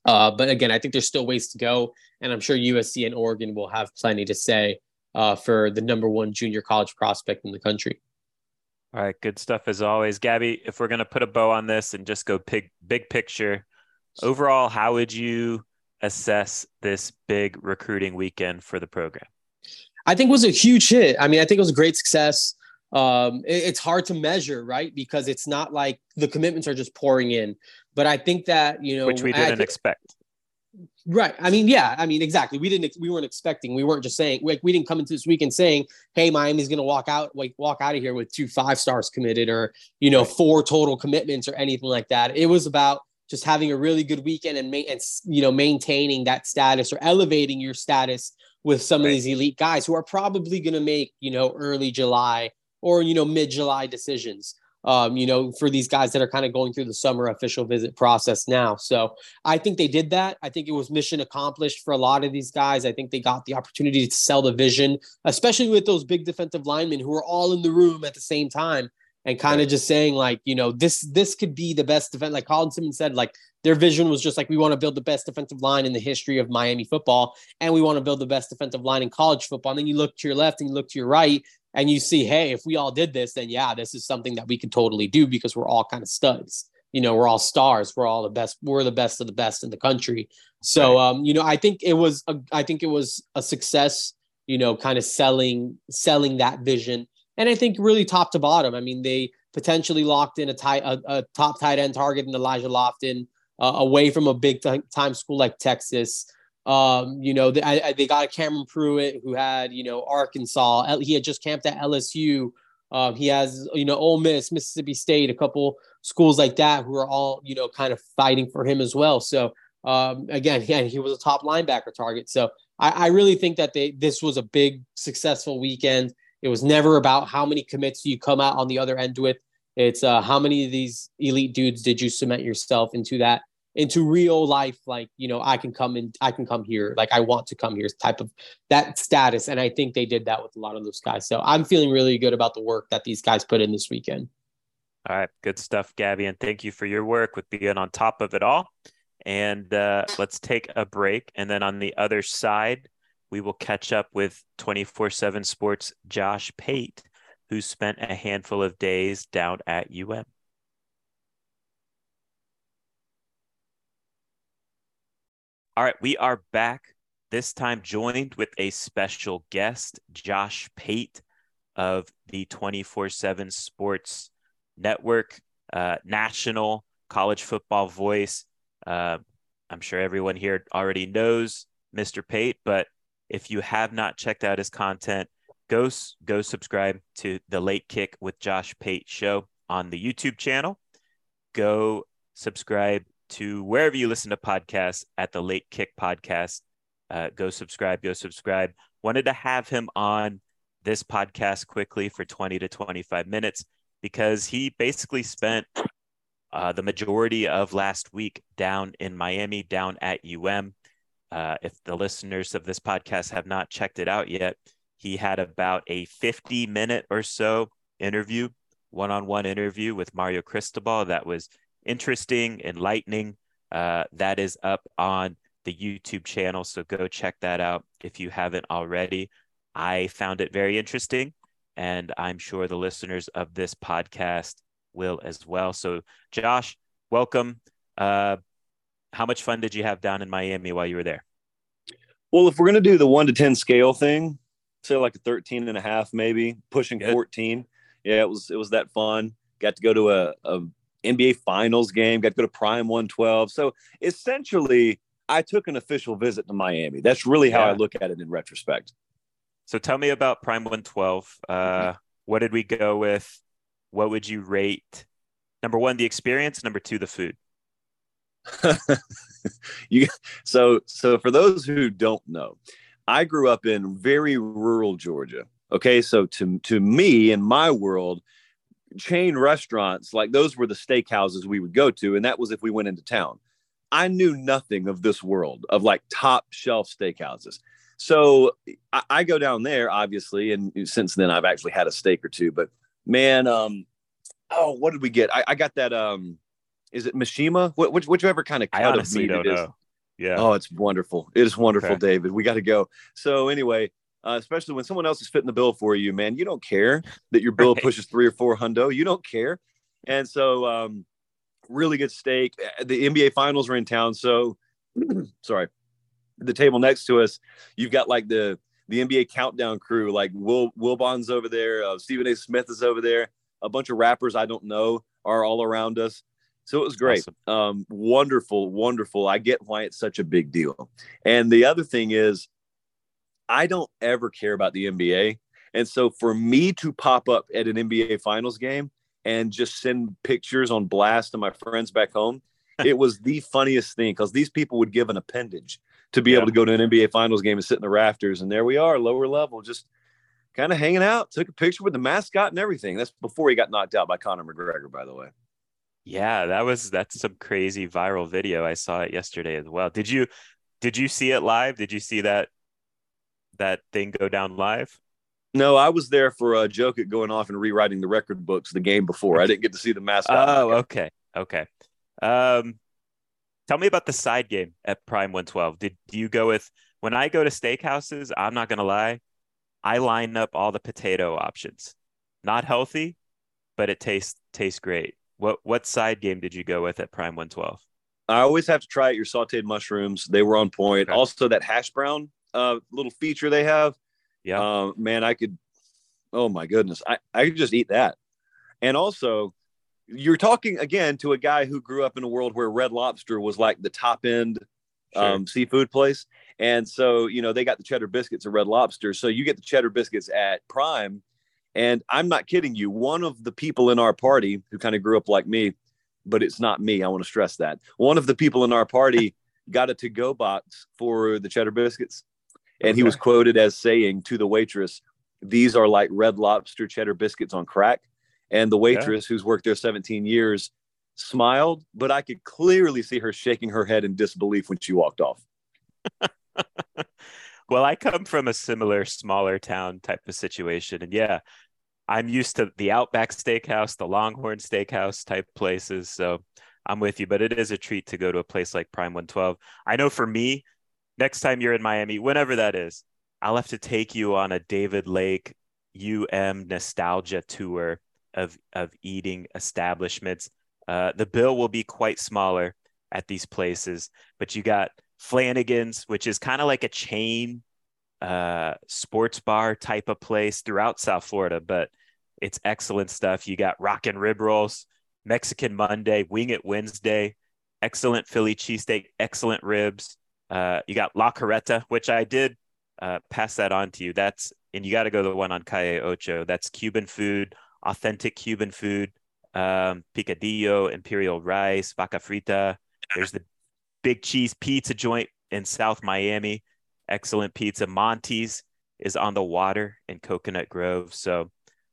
[SPEAKER 4] Uh, but again, I think there's still ways to go, and I'm sure USC and Oregon will have plenty to say uh, for the number one junior college prospect in the country.
[SPEAKER 3] All right, good stuff as always, Gabby. If we're gonna put a bow on this and just go big big picture, overall, how would you assess this big recruiting weekend for the program?
[SPEAKER 4] I think it was a huge hit. I mean, I think it was a great success. Um, it, it's hard to measure, right? Because it's not like the commitments are just pouring in. But I think that you know,
[SPEAKER 3] which we didn't
[SPEAKER 4] think,
[SPEAKER 3] expect.
[SPEAKER 4] Right. I mean, yeah. I mean, exactly. We didn't. We weren't expecting. We weren't just saying. Like, we didn't come into this weekend saying, "Hey, Miami's going to walk out, like, walk out of here with two five stars committed, or you know, four total commitments, or anything like that." It was about just having a really good weekend and, ma- and you know maintaining that status or elevating your status with some right. of these elite guys who are probably going to make you know early July or you know mid July decisions. Um, you know, for these guys that are kind of going through the summer official visit process now. So I think they did that. I think it was mission accomplished for a lot of these guys. I think they got the opportunity to sell the vision, especially with those big defensive linemen who are all in the room at the same time and kind of just saying like, you know, this this could be the best defense. Like Colin Simmons said, like their vision was just like we want to build the best defensive line in the history of Miami football, and we want to build the best defensive line in college football. And then you look to your left and you look to your right, and you see, hey, if we all did this, then yeah, this is something that we could totally do because we're all kind of studs. You know, we're all stars. We're all the best. We're the best of the best in the country. So, um, you know, I think it was, a, I think it was a success. You know, kind of selling, selling that vision and I think really top to bottom. I mean, they potentially locked in a a, a top tight end target in Elijah Lofton uh, away from a big time school like Texas. Um, you know, they, I, they got a Cameron Pruitt who had, you know, Arkansas. He had just camped at LSU. Um, he has, you know, Ole Miss, Mississippi State, a couple schools like that who are all, you know, kind of fighting for him as well. So um, again, yeah, he was a top linebacker target. So I, I really think that they this was a big successful weekend. It was never about how many commits you come out on the other end with. It's uh, how many of these elite dudes did you cement yourself into that into real life? Like you know i can come in i can come here. Like i want to come here type of that status. And i think they did that with a lot of those guys. So i'm feeling really good about the work that these guys put in this weekend.
[SPEAKER 3] All right. Good stuff gabby. And thank you for your work with being on top of it all. And uh, let's take a break. And then on the other side we will catch up with 24 7 Sports Josh Pate, who spent a handful of days down at UM. All right, we are back, this time joined with a special guest, Josh Pate of the 24 7 Sports Network, uh, national college football voice. Uh, I'm sure everyone here already knows Mr. Pate, but if you have not checked out his content, go go subscribe to the Late Kick with Josh Pate show on the YouTube channel. Go subscribe to wherever you listen to podcasts at the Late Kick podcast. Uh, go subscribe. Go subscribe. Wanted to have him on this podcast quickly for 20 to 25 minutes because he basically spent uh, the majority of last week down in Miami, down at UM. Uh, if the listeners of this podcast have not checked it out yet, he had about a 50 minute or so interview, one on one interview with Mario Cristobal that was interesting, enlightening. Uh, that is up on the YouTube channel. So go check that out if you haven't already. I found it very interesting, and I'm sure the listeners of this podcast will as well. So, Josh, welcome. Uh, how much fun did you have down in Miami while you were there?
[SPEAKER 5] Well, if we're going to do the one to 10 scale thing, say like a 13 and a half, maybe pushing Good. 14. Yeah, it was, it was that fun. got to go to a, a NBA Finals game, got to go to Prime 112. So essentially, I took an official visit to Miami. That's really how
[SPEAKER 3] Yeah.
[SPEAKER 5] I look at it in retrospect.
[SPEAKER 3] So tell me about Prime 112. Uh, what did we go with? What would you rate? Number one, the experience. Number two, the food.
[SPEAKER 5] you so so for those who don't know, I grew up in very rural Georgia. Okay, so to to me in my world, chain restaurants like those were the steakhouses we would go to, and that was if we went into town. I knew nothing of this world of like top shelf steakhouses. So I, I go down there, obviously, and since then I've actually had a steak or two. But man, um, oh, what did we get? I, I got that. Um, is it Mishima? Which, whichever kind of cut
[SPEAKER 3] I
[SPEAKER 5] of meat
[SPEAKER 3] don't
[SPEAKER 5] it is.
[SPEAKER 3] know. Yeah.
[SPEAKER 5] Oh, it's wonderful. It is wonderful,
[SPEAKER 3] Okay.
[SPEAKER 5] David. We got to go. So anyway, uh, especially when someone else is fitting the bill for you, man, you don't care that your bill
[SPEAKER 3] Right.
[SPEAKER 5] pushes three or four hundo. You don't care. And so, um, really good steak. Uh, The NBA finals are in town. So, sorry, the table next to us, you've got like the, the NBA countdown crew, like Will Wilbon's over there. Uh, Stephen A. Smith is over there. A bunch of rappers I don't know are all around us. So it was great.
[SPEAKER 3] Awesome.
[SPEAKER 5] Um, wonderful, wonderful. I get why it's such a big deal. And the other thing is, I don't ever care about the NBA. And so for me to pop up at an NBA finals game and just send pictures on blast to my friends back home, it was the funniest thing because these people would give an appendage to be
[SPEAKER 3] Yeah.
[SPEAKER 5] able to go to an NBA finals game and sit in the rafters. And there we are, lower level, just kind of hanging out. Took a picture with the mascot and everything. That's before he got knocked out by Conor McGregor, by the way.
[SPEAKER 3] Yeah, that was that's some crazy viral video. I saw it yesterday as well. Did you did you see it live? Did you see that that thing go down live?
[SPEAKER 5] No, I was there for a Jokic going off and rewriting the record books the game before. I didn't get to see the mascot.
[SPEAKER 3] Oh, okay. Okay. Um tell me about the side game at Prime 112. Did do you go with when I go to steakhouses, I'm not gonna lie, I line up all the potato options. Not healthy, but it tastes tastes great. What what side game did you go with at Prime 112?
[SPEAKER 5] I always have to try out your sauteed mushrooms. They were on point.
[SPEAKER 3] Okay.
[SPEAKER 5] Also, that hash brown uh, little feature they have.
[SPEAKER 3] Yeah.
[SPEAKER 5] Uh, man, I could. Oh my goodness, I I could just eat that. And also, you're talking again to a guy who grew up in a world where Red Lobster was like the top end
[SPEAKER 3] Sure.
[SPEAKER 5] um, seafood place. And so, you know, they got the cheddar biscuits at Red Lobster. So you get the cheddar biscuits at Prime. And I'm not kidding you. One of the people in our party who kind of grew up like me, but it's not me. I want to stress that. One of the people in our party got a to go box for the cheddar biscuits. And he was quoted as saying to the waitress, These are like Red Lobster cheddar biscuits on crack. And the waitress, who's worked there 17 years, smiled, but I could clearly see her shaking her head in disbelief when she walked off.
[SPEAKER 3] Well, I come from a similar smaller town type of situation. And yeah, I'm used to the Outback Steakhouse, the Longhorn Steakhouse type places. So I'm with you, but it is a treat to go to a place like Prime 112. I know for me, next time you're in Miami, whenever that is, I'll have to take you on a David Lake UM nostalgia tour of, of eating establishments. Uh, the bill will be quite smaller at these places, but you got Flanagan's, which is kind of like a chain uh, sports bar type of place throughout South Florida, but it's excellent stuff. You got Rockin' Rib Rolls, Mexican Monday, Wing It Wednesday, excellent Philly cheesesteak, excellent ribs. Uh, you got La Carreta, which I did uh, pass that on to you. That's and you got to go to the one on Calle Ocho. That's Cuban food, authentic Cuban food, um, picadillo, imperial rice, vaca frita. There's the big cheese pizza joint in South Miami. Excellent pizza. Monty's is on the water in Coconut Grove. So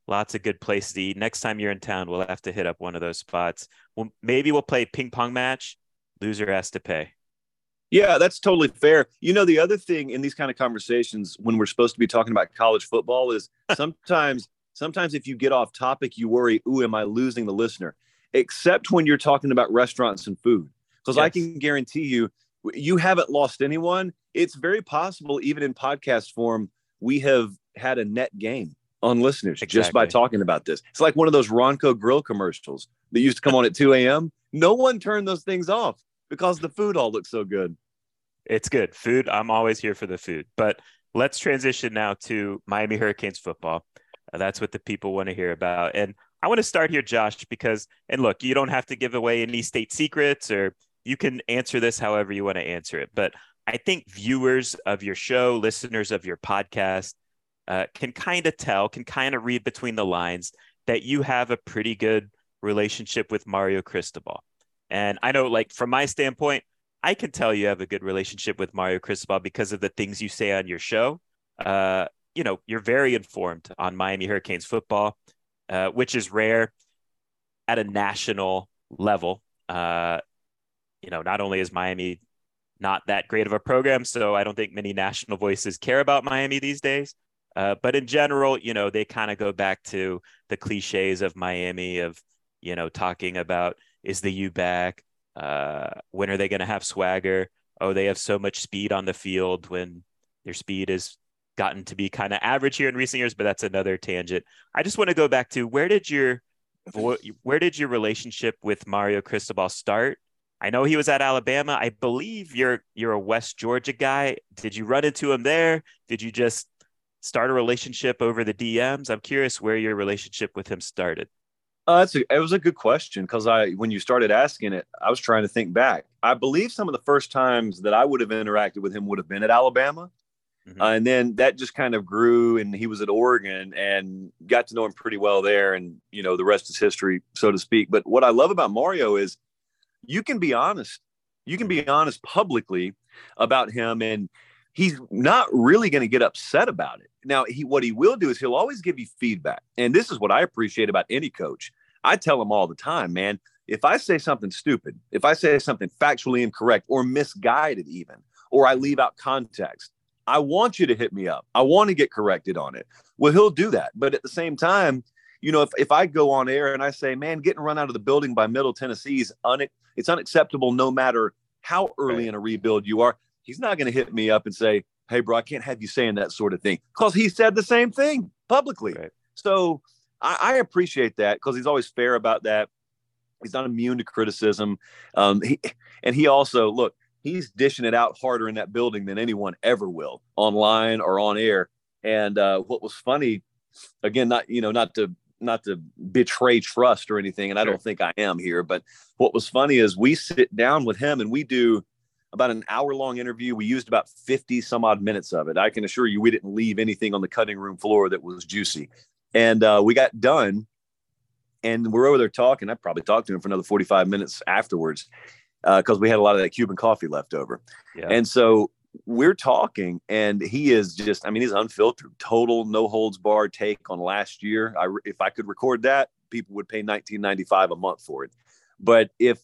[SPEAKER 3] lots of good places to eat. Next time you're in town, we'll have to hit up one of those spots. Well, maybe we'll play ping pong match. Loser has to pay.
[SPEAKER 5] Yeah, that's totally fair. You know, the other thing in these kind of conversations when we're supposed to be talking about college football is sometimes sometimes if you get off topic, you worry, ooh, am I losing the listener? Except when you're talking about restaurants and food. Because I can guarantee you, you haven't lost anyone. It's very possible, even in podcast form, we have had a net gain on listeners just by talking about this. It's like one of those Ronco grill commercials that used to come on at 2 a.m. No one turned those things off because the food all looks so good.
[SPEAKER 3] It's good. Food, I'm always here for the food. But let's transition now to Miami Hurricanes football. Uh, that's what the people want to hear about. And I want to start here, Josh, because, and look, you don't have to give away any state secrets or you can answer this however you want to answer it. But I think viewers of your show, listeners of your podcast, uh, can kind of tell, can kind of read between the lines that you have a pretty good relationship with Mario Cristobal. And I know, like, from my standpoint, I can tell you have a good relationship with Mario Cristobal because of the things you say on your show. Uh, you know, you're very informed on Miami Hurricanes football, uh, which is rare at a national level. Uh, you know, not only is Miami not that great of a program, so I don't think many national voices care about Miami these days. Uh, but in general, you know, they kind of go back to the cliches of Miami of, you know, talking about is the U back? Uh, when are they going to have swagger? Oh, they have so much speed on the field when their speed has gotten to be kind of average here in recent years, but that's another tangent. I just want to go back to where did your where did your relationship with Mario Cristobal start? I know he was at Alabama. I believe you're you're a West Georgia guy. Did you run into him there? Did you just start a relationship over the DMs? I'm curious where your relationship with him started.
[SPEAKER 5] Uh, that's a, it was a good question because I when you started asking it, I was trying to think back. I believe some of the first times that I would have interacted with him would have been at Alabama. Mm-hmm. Uh, and then that just kind of grew and he was at Oregon and got to know him pretty well there and you know the rest is history so to speak but what I love about Mario is you can be honest. You can be honest publicly about him, and he's not really going to get upset about it. Now, he what he will do is he'll always give you feedback, and this is what I appreciate about any coach. I tell him all the time, man. If I say something stupid, if I say something factually incorrect or misguided, even, or I leave out context, I want you to hit me up. I want to get corrected on it. Well, he'll do that. But at the same time, you know, if, if I go on air and I say, man, getting run out of the building by Middle Tennessee is un- it's unacceptable no matter how early in a rebuild you are, he's not going to hit me up and say, hey, bro, I can't have you saying that sort of thing because he said the same thing publicly. Right. So I, I, appreciate that because he's always fair about that. He's not immune to criticism. Um, he, and he also, look, he's dishing it out harder in that building than anyone ever will online or on air. And uh, what was funny, again, not, you know, not to not to betray trust or anything, and I don't think I am here. But what was funny is we sit down with him and we do about an hour long interview. We used about 50 some odd minutes of it. I can assure you we didn't leave anything on the cutting room floor that was juicy. And uh, we got done and we're over there talking. I probably talked to him for another 45 minutes afterwards because uh, we had a lot of that Cuban coffee left over. Yeah. And so we're talking and he is just i mean he's unfiltered total no holds barred take on last year. I, if i could record that people would pay 1995 a month for it. But if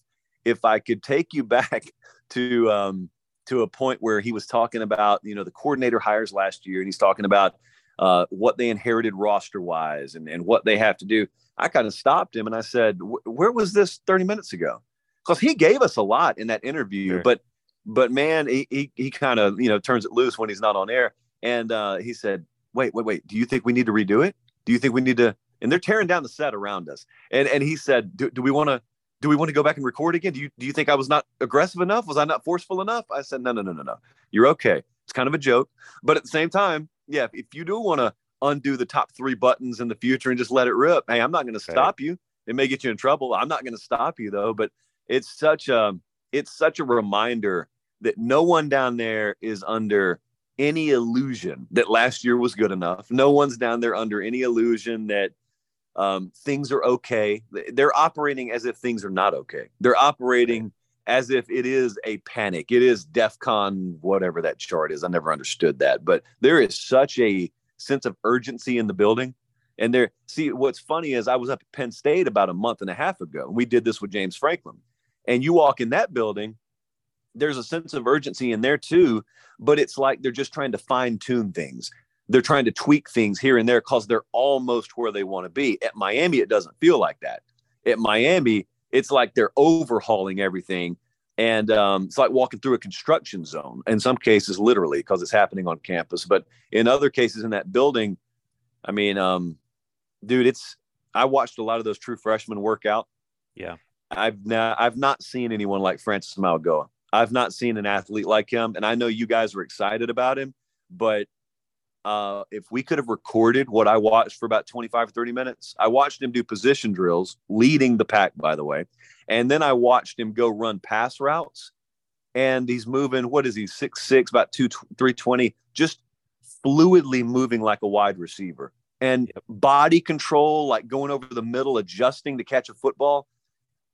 [SPEAKER 5] if i could take you back to um to a point where he was talking about you know the coordinator hires last year and he's talking about uh, what they inherited roster wise and, and what they have to do i kind of stopped him and i said where was this 30 minutes ago? Because he gave us a lot in that interview sure. but but man, he he, he kind of you know turns it loose when he's not on air. And uh, he said, "Wait, wait, wait. Do you think we need to redo it? Do you think we need to?" And they're tearing down the set around us. And and he said, "Do, do we want to?" Do we want to go back and record again? Do you do you think I was not aggressive enough? Was I not forceful enough? I said, no, no, no, no, no. You're okay. It's kind of a joke, but at the same time, yeah. If, if you do want to undo the top three buttons in the future and just let it rip, hey, I'm not going to stop you. It may get you in trouble. I'm not going to stop you though. But it's such a it's such a reminder that no one down there is under any illusion that last year was good enough. No one's down there under any illusion that um, things are okay. They're operating as if things are not okay. They're operating as if it is a panic. It is DEFCON, whatever that chart is. I never understood that, but there is such a sense of urgency in the building. And there, see, what's funny is I was up at Penn State about a month and a half ago. and We did this with James Franklin. And you walk in that building, there's a sense of urgency in there too, but it's like they're just trying to fine tune things. They're trying to tweak things here and there because they're almost where they want to be. At Miami, it doesn't feel like that. At Miami, it's like they're overhauling everything. And um, it's like walking through a construction zone in some cases, literally, because it's happening on campus. But in other cases, in that building, I mean, um, dude, it's, I watched a lot of those true freshmen work out.
[SPEAKER 3] Yeah.
[SPEAKER 5] I've not, I've not seen anyone like Francis Mauigoa. I've not seen an athlete like him, and I know you guys were excited about him, but uh, if we could have recorded what I watched for about 25, 30 minutes, I watched him do position drills, leading the pack, by the way. And then I watched him go run pass routes. And he's moving, what is he, six six, about two, 320, just fluidly moving like a wide receiver. And body control, like going over the middle, adjusting to catch a football.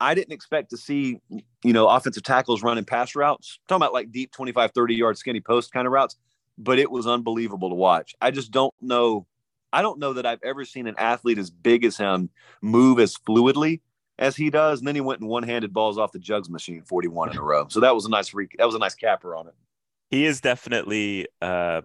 [SPEAKER 5] I didn't expect to see, you know, offensive tackles running pass routes. I'm talking about like deep 25, 30 yard skinny post kind of routes but it was unbelievable to watch. I just don't know. I don't know that I've ever seen an athlete as big as him move as fluidly as he does. And then he went and one-handed balls off the jugs machine 41 in a row. So that was a nice re- that was a nice capper on it.
[SPEAKER 3] He is definitely uh,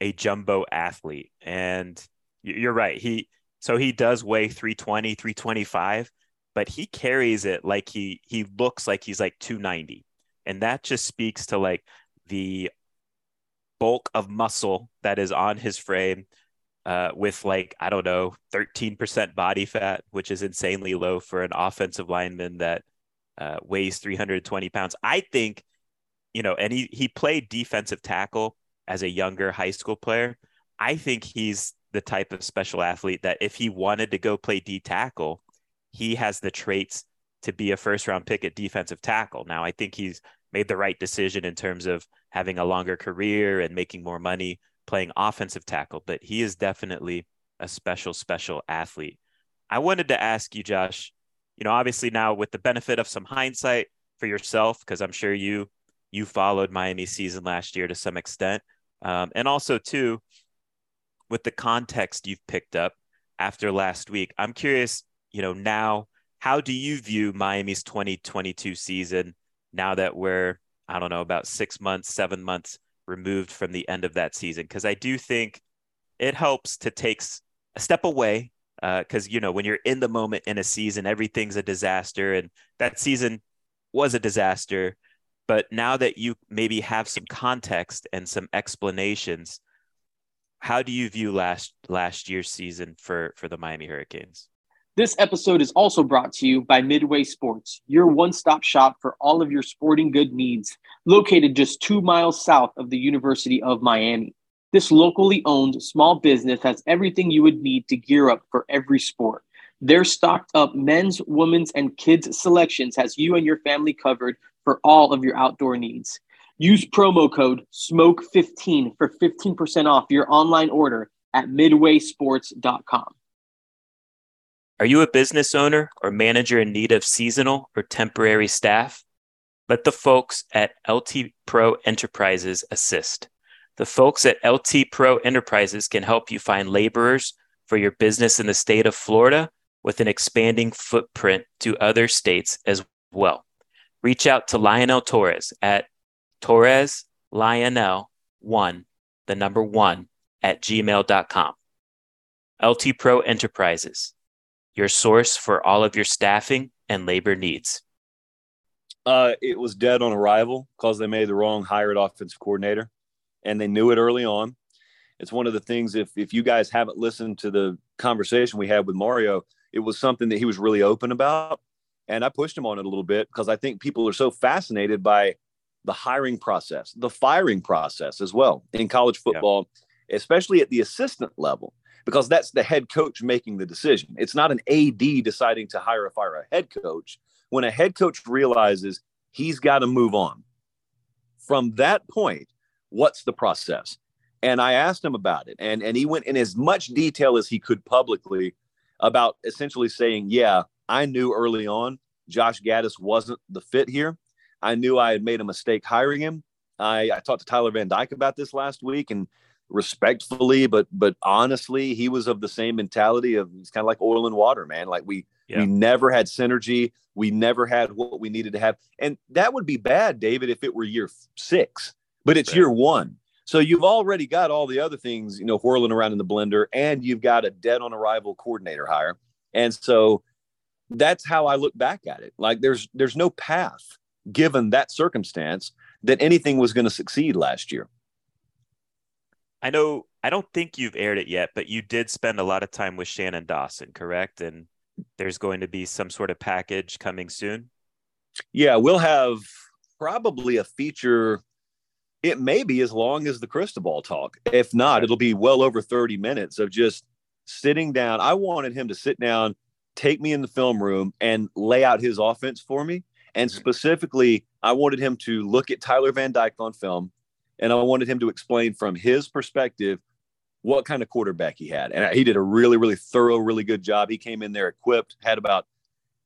[SPEAKER 3] a jumbo athlete, and you're right. He so he does weigh 320, 325, but he carries it like he he looks like he's like 290, and that just speaks to like the bulk of muscle that is on his frame uh, with like I don't know 13% body fat, which is insanely low for an offensive lineman that uh, weighs 320 pounds. I think, you know, and he he played defensive tackle as a younger high school player. I think he's the type of special athlete that if he wanted to go play D tackle, he has the traits to be a first round pick at defensive tackle. Now, I think he's made the right decision in terms of having a longer career and making more money playing offensive tackle, but he is definitely a special, special athlete. I wanted to ask you, Josh, you know, obviously now with the benefit of some hindsight for yourself, because I'm sure you you followed Miami season last year to some extent. Um, and also too, with the context you've picked up after last week, I'm curious, you know, now how do you view Miami's 2022 season now that we're I don't know, about six months, seven months removed from the end of that season. Because I do think it helps to take a step away. Because, uh, you know, when you're in the moment in a season, everything's a disaster. And that season was a disaster. But now that you maybe have some context and some explanations, how do you view last last year's season for for the Miami Hurricanes?
[SPEAKER 4] This episode is also brought to you by Midway Sports, your one stop shop for all of your sporting good needs, located just two miles south of the University of Miami. This locally owned small business has everything you would need to gear up for every sport. Their stocked up men's, women's, and kids selections has you and your family covered for all of your outdoor needs. Use promo code SMOKE15 for 15% off your online order at midwaysports.com.
[SPEAKER 3] Are you a business owner or manager in need of seasonal or temporary staff? Let the folks at LT Pro Enterprises assist. The folks at LT Pro Enterprises can help you find laborers for your business in the state of Florida with an expanding footprint to other states as well. Reach out to Lionel Torres at Torres Lionel 1, the number 1 at gmail.com. LT Pro Enterprises your source for all of your staffing and labor needs?
[SPEAKER 5] Uh, it was dead on arrival because they made the wrong hired offensive coordinator, and they knew it early on. It's one of the things. If if you guys haven't listened to the conversation we had with Mario, it was something that he was really open about, and I pushed him on it a little bit because I think people are so fascinated by the hiring process, the firing process as well in college football, yeah. especially at the assistant level because that's the head coach making the decision. It's not an AD deciding to hire or fire a head coach. When a head coach realizes he's got to move on, from that point, what's the process? And I asked him about it, and and he went in as much detail as he could publicly about essentially saying, "Yeah, I knew early on Josh Gattis wasn't the fit here. I knew I had made a mistake hiring him. I, I talked to Tyler Van Dyke about this last week, and respectfully, but but honestly, he was of the same mentality of he's kind of like oil and water, man. Like we yeah. we never had synergy, we never had what we needed to have, and that would be bad, David, if it were year six, but it's right. year one. So you've already got all the other things, you know, whirling around in the blender, and you've got a dead on arrival coordinator hire, and so that's how I look back at it. Like there's there's no path given that circumstance that anything was going to succeed last year.
[SPEAKER 3] I know I don't think you've aired it yet, but you did spend a lot of time with Shannon Dawson, correct? And there's going to be some sort of package coming soon.
[SPEAKER 5] Yeah, we'll have probably a feature it may be as long as the Cristobal talk. If not, it'll be well over 30 minutes of just sitting down. I wanted him to sit down, take me in the film room, and lay out his offense for me. And mm-hmm. specifically, I wanted him to look at Tyler Van Dyke on film, and I wanted him to explain from his perspective what kind of quarterback he had. And he did a really, really thorough, really good job. He came in there equipped, had about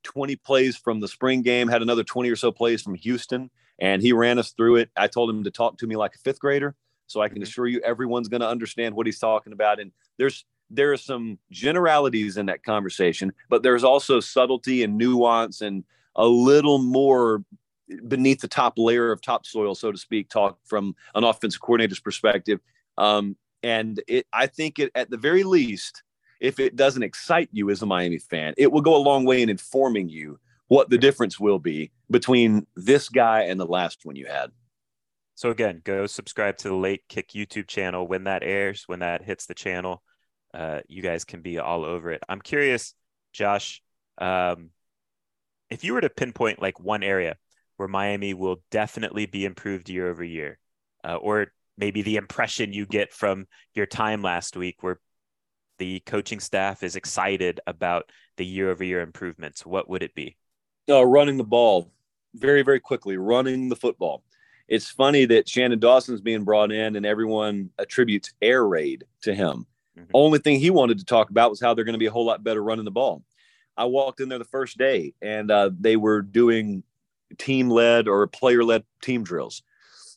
[SPEAKER 5] 20 plays from the spring game, had another 20 or so plays from Houston, and he ran us through it. I told him to talk to me like a fifth grader. So I can mm-hmm. assure you everyone's going to understand what he's talking about. And there's there are some generalities in that conversation, but there's also subtlety and nuance and a little more beneath the top layer of topsoil, so to speak, talk from an offensive coordinator's perspective. Um, and it, I think it, at the very least, if it doesn't excite you as a Miami fan, it will go a long way in informing you what the difference will be between this guy and the last one you had.
[SPEAKER 3] So again, go subscribe to the Late Kick YouTube channel when that airs, when that hits the channel. Uh, you guys can be all over it. I'm curious, Josh, um, if you were to pinpoint like one area where Miami will definitely be improved year over year, uh, or maybe the impression you get from your time last week where the coaching staff is excited about the year over year improvements, what would it be?
[SPEAKER 5] Uh, running the ball very, very quickly, running the football. It's funny that Shannon Dawson's being brought in and everyone attributes air raid to him. Mm-hmm. Only thing he wanted to talk about was how they're going to be a whole lot better running the ball. I walked in there the first day and uh, they were doing team led or player led team drills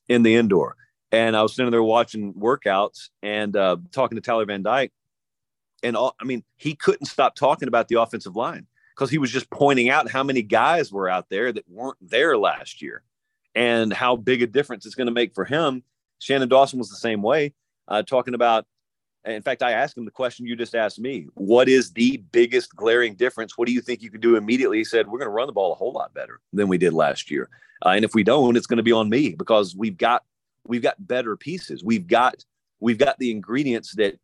[SPEAKER 5] in the indoor. And I was sitting there watching workouts and uh, talking to Tyler Van Dyke. And all, I mean, he couldn't stop talking about the offensive line because he was just pointing out how many guys were out there that weren't there last year and how big a difference it's going to make for him. Shannon Dawson was the same way, uh, talking about. In fact, I asked him the question you just asked me: What is the biggest glaring difference? What do you think you could do immediately? He said, "We're going to run the ball a whole lot better than we did last year, uh, and if we don't, it's going to be on me because we've got we've got better pieces. We've got we've got the ingredients that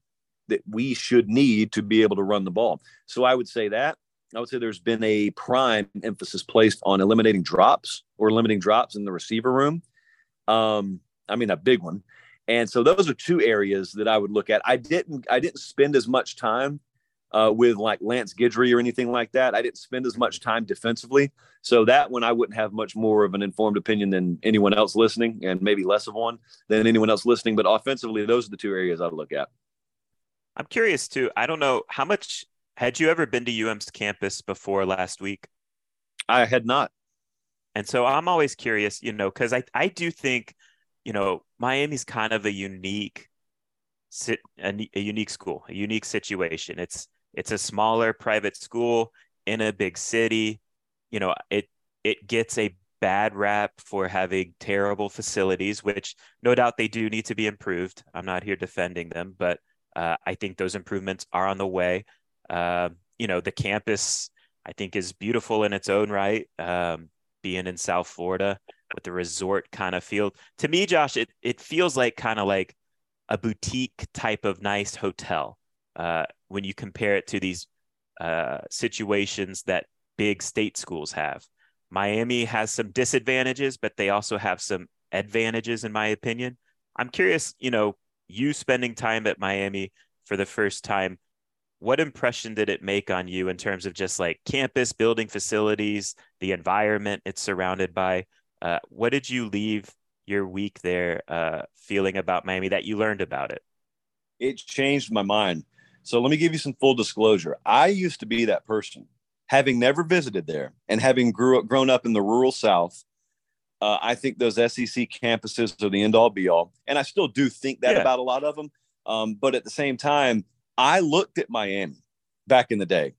[SPEAKER 5] that we should need to be able to run the ball. So I would say that. I would say there's been a prime emphasis placed on eliminating drops or limiting drops in the receiver room. Um, I mean, a big one. And so those are two areas that I would look at. I didn't I didn't spend as much time uh, with like Lance Guidry or anything like that. I didn't spend as much time defensively. So that one I wouldn't have much more of an informed opinion than anyone else listening, and maybe less of one than anyone else listening. But offensively, those are the two areas I'd look at.
[SPEAKER 3] I'm curious too. I don't know how much had you ever been to UM's campus before last week?
[SPEAKER 5] I had not.
[SPEAKER 3] And so I'm always curious, you know, because I, I do think, you know, Miami's kind of a unique sit a, a unique school, a unique situation. It's it's a smaller private school in a big city. You know, it it gets a bad rap for having terrible facilities, which no doubt they do need to be improved. I'm not here defending them, but uh, I think those improvements are on the way. Uh, you know, the campus I think is beautiful in its own right. Um, being in South Florida with the resort kind of feel to me, Josh, it it feels like kind of like a boutique type of nice hotel uh, when you compare it to these uh, situations that big state schools have. Miami has some disadvantages, but they also have some advantages, in my opinion. I'm curious, you know, you spending time at Miami for the first time, what impression did it make on you in terms of just like campus building facilities the environment it's surrounded by uh, what did you leave your week there uh, feeling about miami that you learned about it?
[SPEAKER 5] It changed my mind. So let me give you some full disclosure. I used to be that person. Having never visited there and having grew up, grown up in the rural south uh, i think those sec campuses are the end all be all and i still do think that yeah. about a lot of them um, but at the same time I looked at Miami back in the day.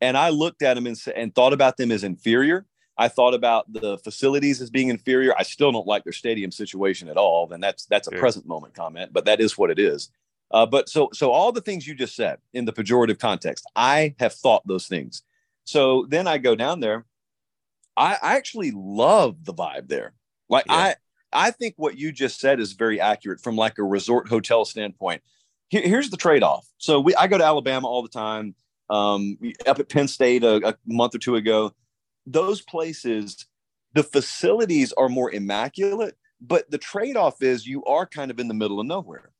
[SPEAKER 5] And I looked at them and, and thought about them as inferior. I thought about the facilities as being inferior. I still don't like their stadium situation at all. And that's that's a yeah. present moment comment, but that is what it is. Uh, but so so all the things you just said in the pejorative context, I have thought those things. So then I go down there. I, I actually love the vibe there. Like yeah. I I think what you just said is very accurate from like a resort hotel standpoint here, here's the trade-off. So we, I go to Alabama all the time. Um, up at Penn State a, a month or two ago, those places, the facilities are more immaculate, but the trade-off is you are kind of in the middle of nowhere.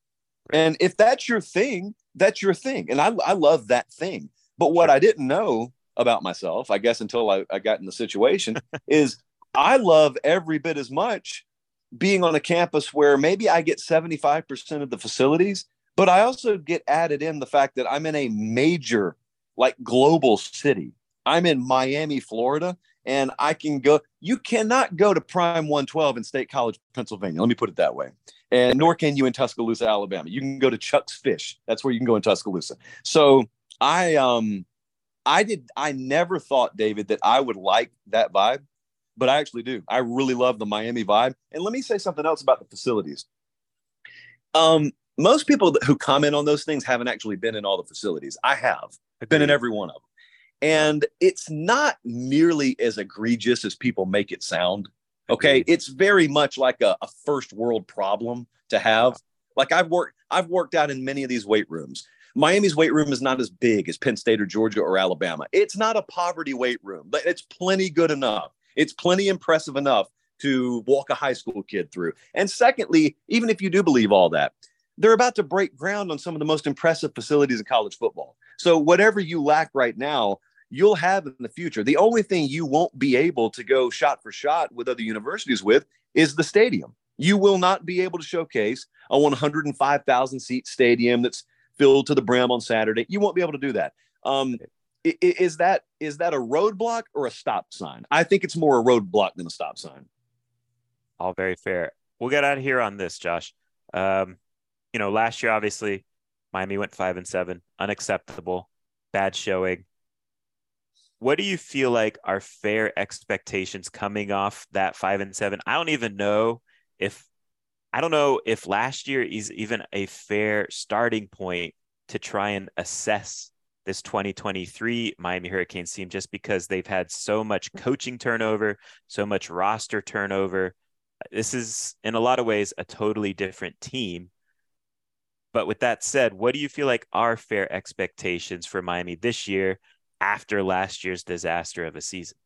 [SPEAKER 5] And if that's your thing, that's your thing. And I, I love that thing. But what I didn't know about myself, I guess, until I, I got in the situation, is I love every bit as much being on a campus where maybe I get 75% of the facilities, but I also get added in the fact that I'm in a major, like global city. I'm in Miami, Florida, and I can go. You cannot go to Prime 112 in State College, Pennsylvania. Let me put it that way. And nor can you in Tuscaloosa, Alabama. You can go to Chuck's Fish. That's where you can go in Tuscaloosa. So I um I did I never thought, David, that I would like that vibe, but I actually do. I really love the Miami vibe. And let me say something else about the facilities. Um, most people who comment on those things haven't actually been in all the facilities. I have I've been in every one of them. And it's not nearly as egregious as people make it sound. Okay. It's very much like a, a first world problem to have. Like I've worked, I've worked out in many of these weight rooms. Miami's weight room is not as big as Penn State or Georgia or Alabama. It's not a poverty weight room, but it's plenty good enough. It's plenty impressive enough to walk a high school kid through. And secondly, even if you do believe all that, they're about to break ground on some of the most impressive facilities in college football. So whatever you lack right now, you'll have in the future. The only thing you won't be able to go shot for shot with other universities with is the stadium. You will not be able to showcase a 105,000 seat stadium that's filled to the brim on Saturday. You won't be able to do that. Um, is that is that a roadblock or a stop sign? I think it's more a roadblock than a stop sign.
[SPEAKER 3] All very fair. We'll get out of here on this, Josh. Um, you know, last year obviously Miami went five and seven, unacceptable, bad showing. What do you feel like are fair expectations coming off that five and seven? I don't even know if I don't know if last year is even a fair starting point to try and assess this 2023 Miami Hurricanes team just because they've had so much coaching turnover, so much roster turnover. This is, in a lot of ways, a totally different team. But with that said, what do you feel like are fair expectations for Miami this year after last year's disaster of a season?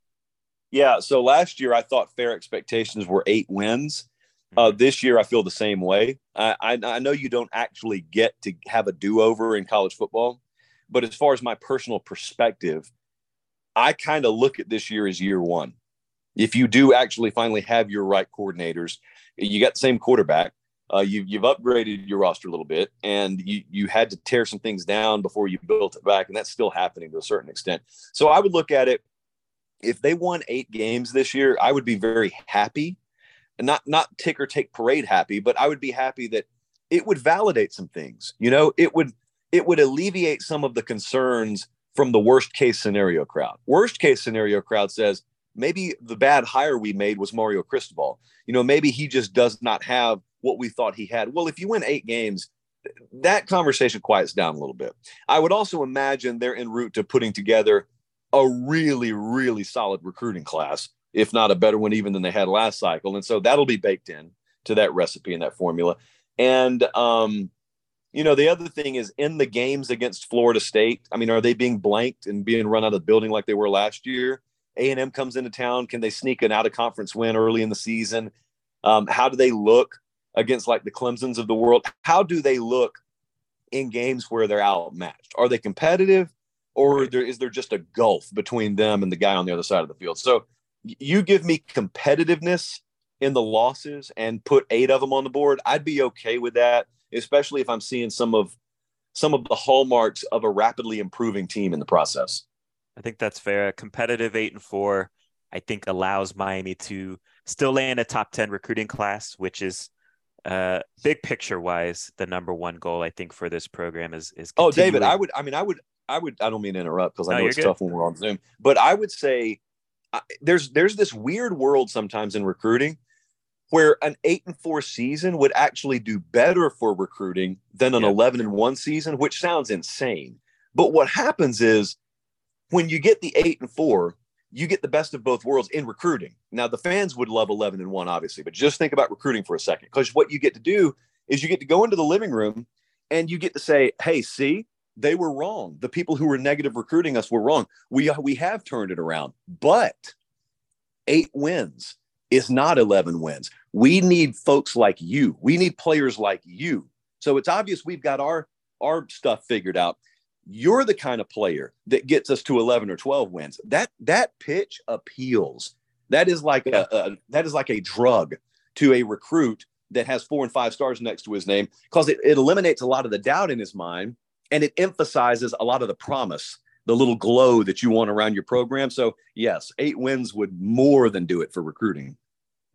[SPEAKER 5] Yeah. So last year, I thought fair expectations were eight wins. Uh, mm-hmm. this year, I feel the same way. I, I, I know you don't actually get to have a do over in college football, but as far as my personal perspective, I kind of look at this year as year one. If you do actually finally have your right coordinators, you got the same quarterback. Uh, you've you've upgraded your roster a little bit, and you you had to tear some things down before you built it back, and that's still happening to a certain extent. So I would look at it. If they won eight games this year, I would be very happy not not tick or take parade happy, but I would be happy that it would validate some things. You know, it would it would alleviate some of the concerns from the worst case scenario crowd. Worst case scenario crowd says maybe the bad hire we made was Mario Cristobal. You know, maybe he just does not have what we thought he had. Well, if you win eight games, that conversation quiets down a little bit. I would also imagine they're en route to putting together a really, really solid recruiting class if not a better one even than they had last cycle. And so that'll be baked in to that recipe and that formula. And um, you know, the other thing is in the games against Florida State. I mean, are they being blanked and being run out of the building like they were last year? A and M comes into town. Can they sneak an out of conference win early in the season? Um, how do they look against like the Clemson's of the world? How do they look in games where they're outmatched? Are they competitive, or there, is there just a gulf between them and the guy on the other side of the field? So you give me competitiveness in the losses and put eight of them on the board, I'd be okay with that, especially if I'm seeing some of some of the hallmarks of a rapidly improving team in the process.
[SPEAKER 3] I think that's fair. A competitive eight and four, I think, allows Miami to still land a top ten recruiting class, which is uh, big picture wise the number one goal I think for this program is is.
[SPEAKER 5] Oh, David, I would. I mean, I would. I would. I don't mean to interrupt because I no, know it's good. tough when we're on Zoom, but I would say there's there's this weird world sometimes in recruiting where an eight and four season would actually do better for recruiting than an 11 and one season, which sounds insane. But what happens is when you get the eight and four, you get the best of both worlds in recruiting. Now, the fans would love 11 and one, obviously, but just think about recruiting for a second because what you get to do is you get to go into the living room and you get to say, hey, see, they were wrong. The people who were negative recruiting us were wrong. We we have turned it around, but eight wins is not 11 wins. We need folks like you. We need players like you. So it's obvious we've got our our stuff figured out. You're the kind of player that gets us to 11 or 12 wins. That that pitch appeals. That is like a, a that is like a drug to a recruit that has four and five stars next to his name because it, it eliminates a lot of the doubt in his mind and it emphasizes a lot of the promise the little glow that you want around your program. So, yes, eight wins would more than do it for recruiting.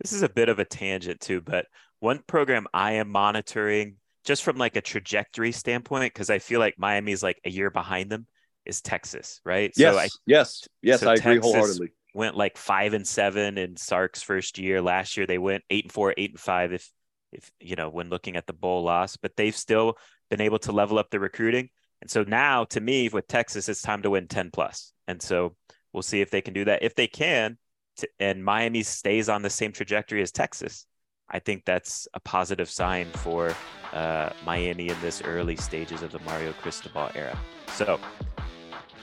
[SPEAKER 3] This is a bit of a tangent too, but one program I am monitoring just from like a trajectory standpoint, because I feel like Miami's like a year behind them, is Texas, right?
[SPEAKER 5] Yes,
[SPEAKER 3] so I,
[SPEAKER 5] yes, yes,
[SPEAKER 3] so
[SPEAKER 5] I agree
[SPEAKER 3] Texas
[SPEAKER 5] wholeheartedly.
[SPEAKER 3] Went like five and seven in Sark's first year. Last year they went eight and four, eight and five. If if you know when looking at the bowl loss, but they've still been able to level up the recruiting. And so now, to me, with Texas, it's time to win 10 plus. And so we'll see if they can do that. If they can, to, and Miami stays on the same trajectory as Texas, I think that's a positive sign for uh, Miami in this early stages of the Mario Cristobal era. So,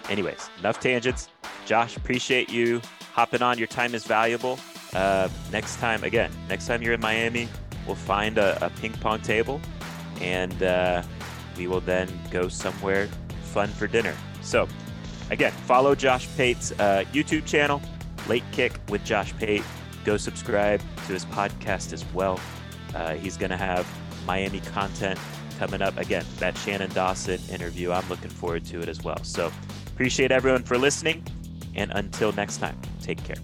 [SPEAKER 3] anyways, enough tangents. Josh, appreciate you hopping on. Your time is valuable. Uh, next time, again, next time you're in Miami, we'll find a, a ping pong table and uh, we will then go somewhere fun for dinner. So, again, follow Josh Pate's uh, YouTube channel, Late Kick with Josh Pate. Go subscribe to his podcast as well. Uh, he's going to have Miami content coming up. Again, that Shannon Dawson interview, I'm looking forward to it as well. So, appreciate everyone for listening. And until next time, take care.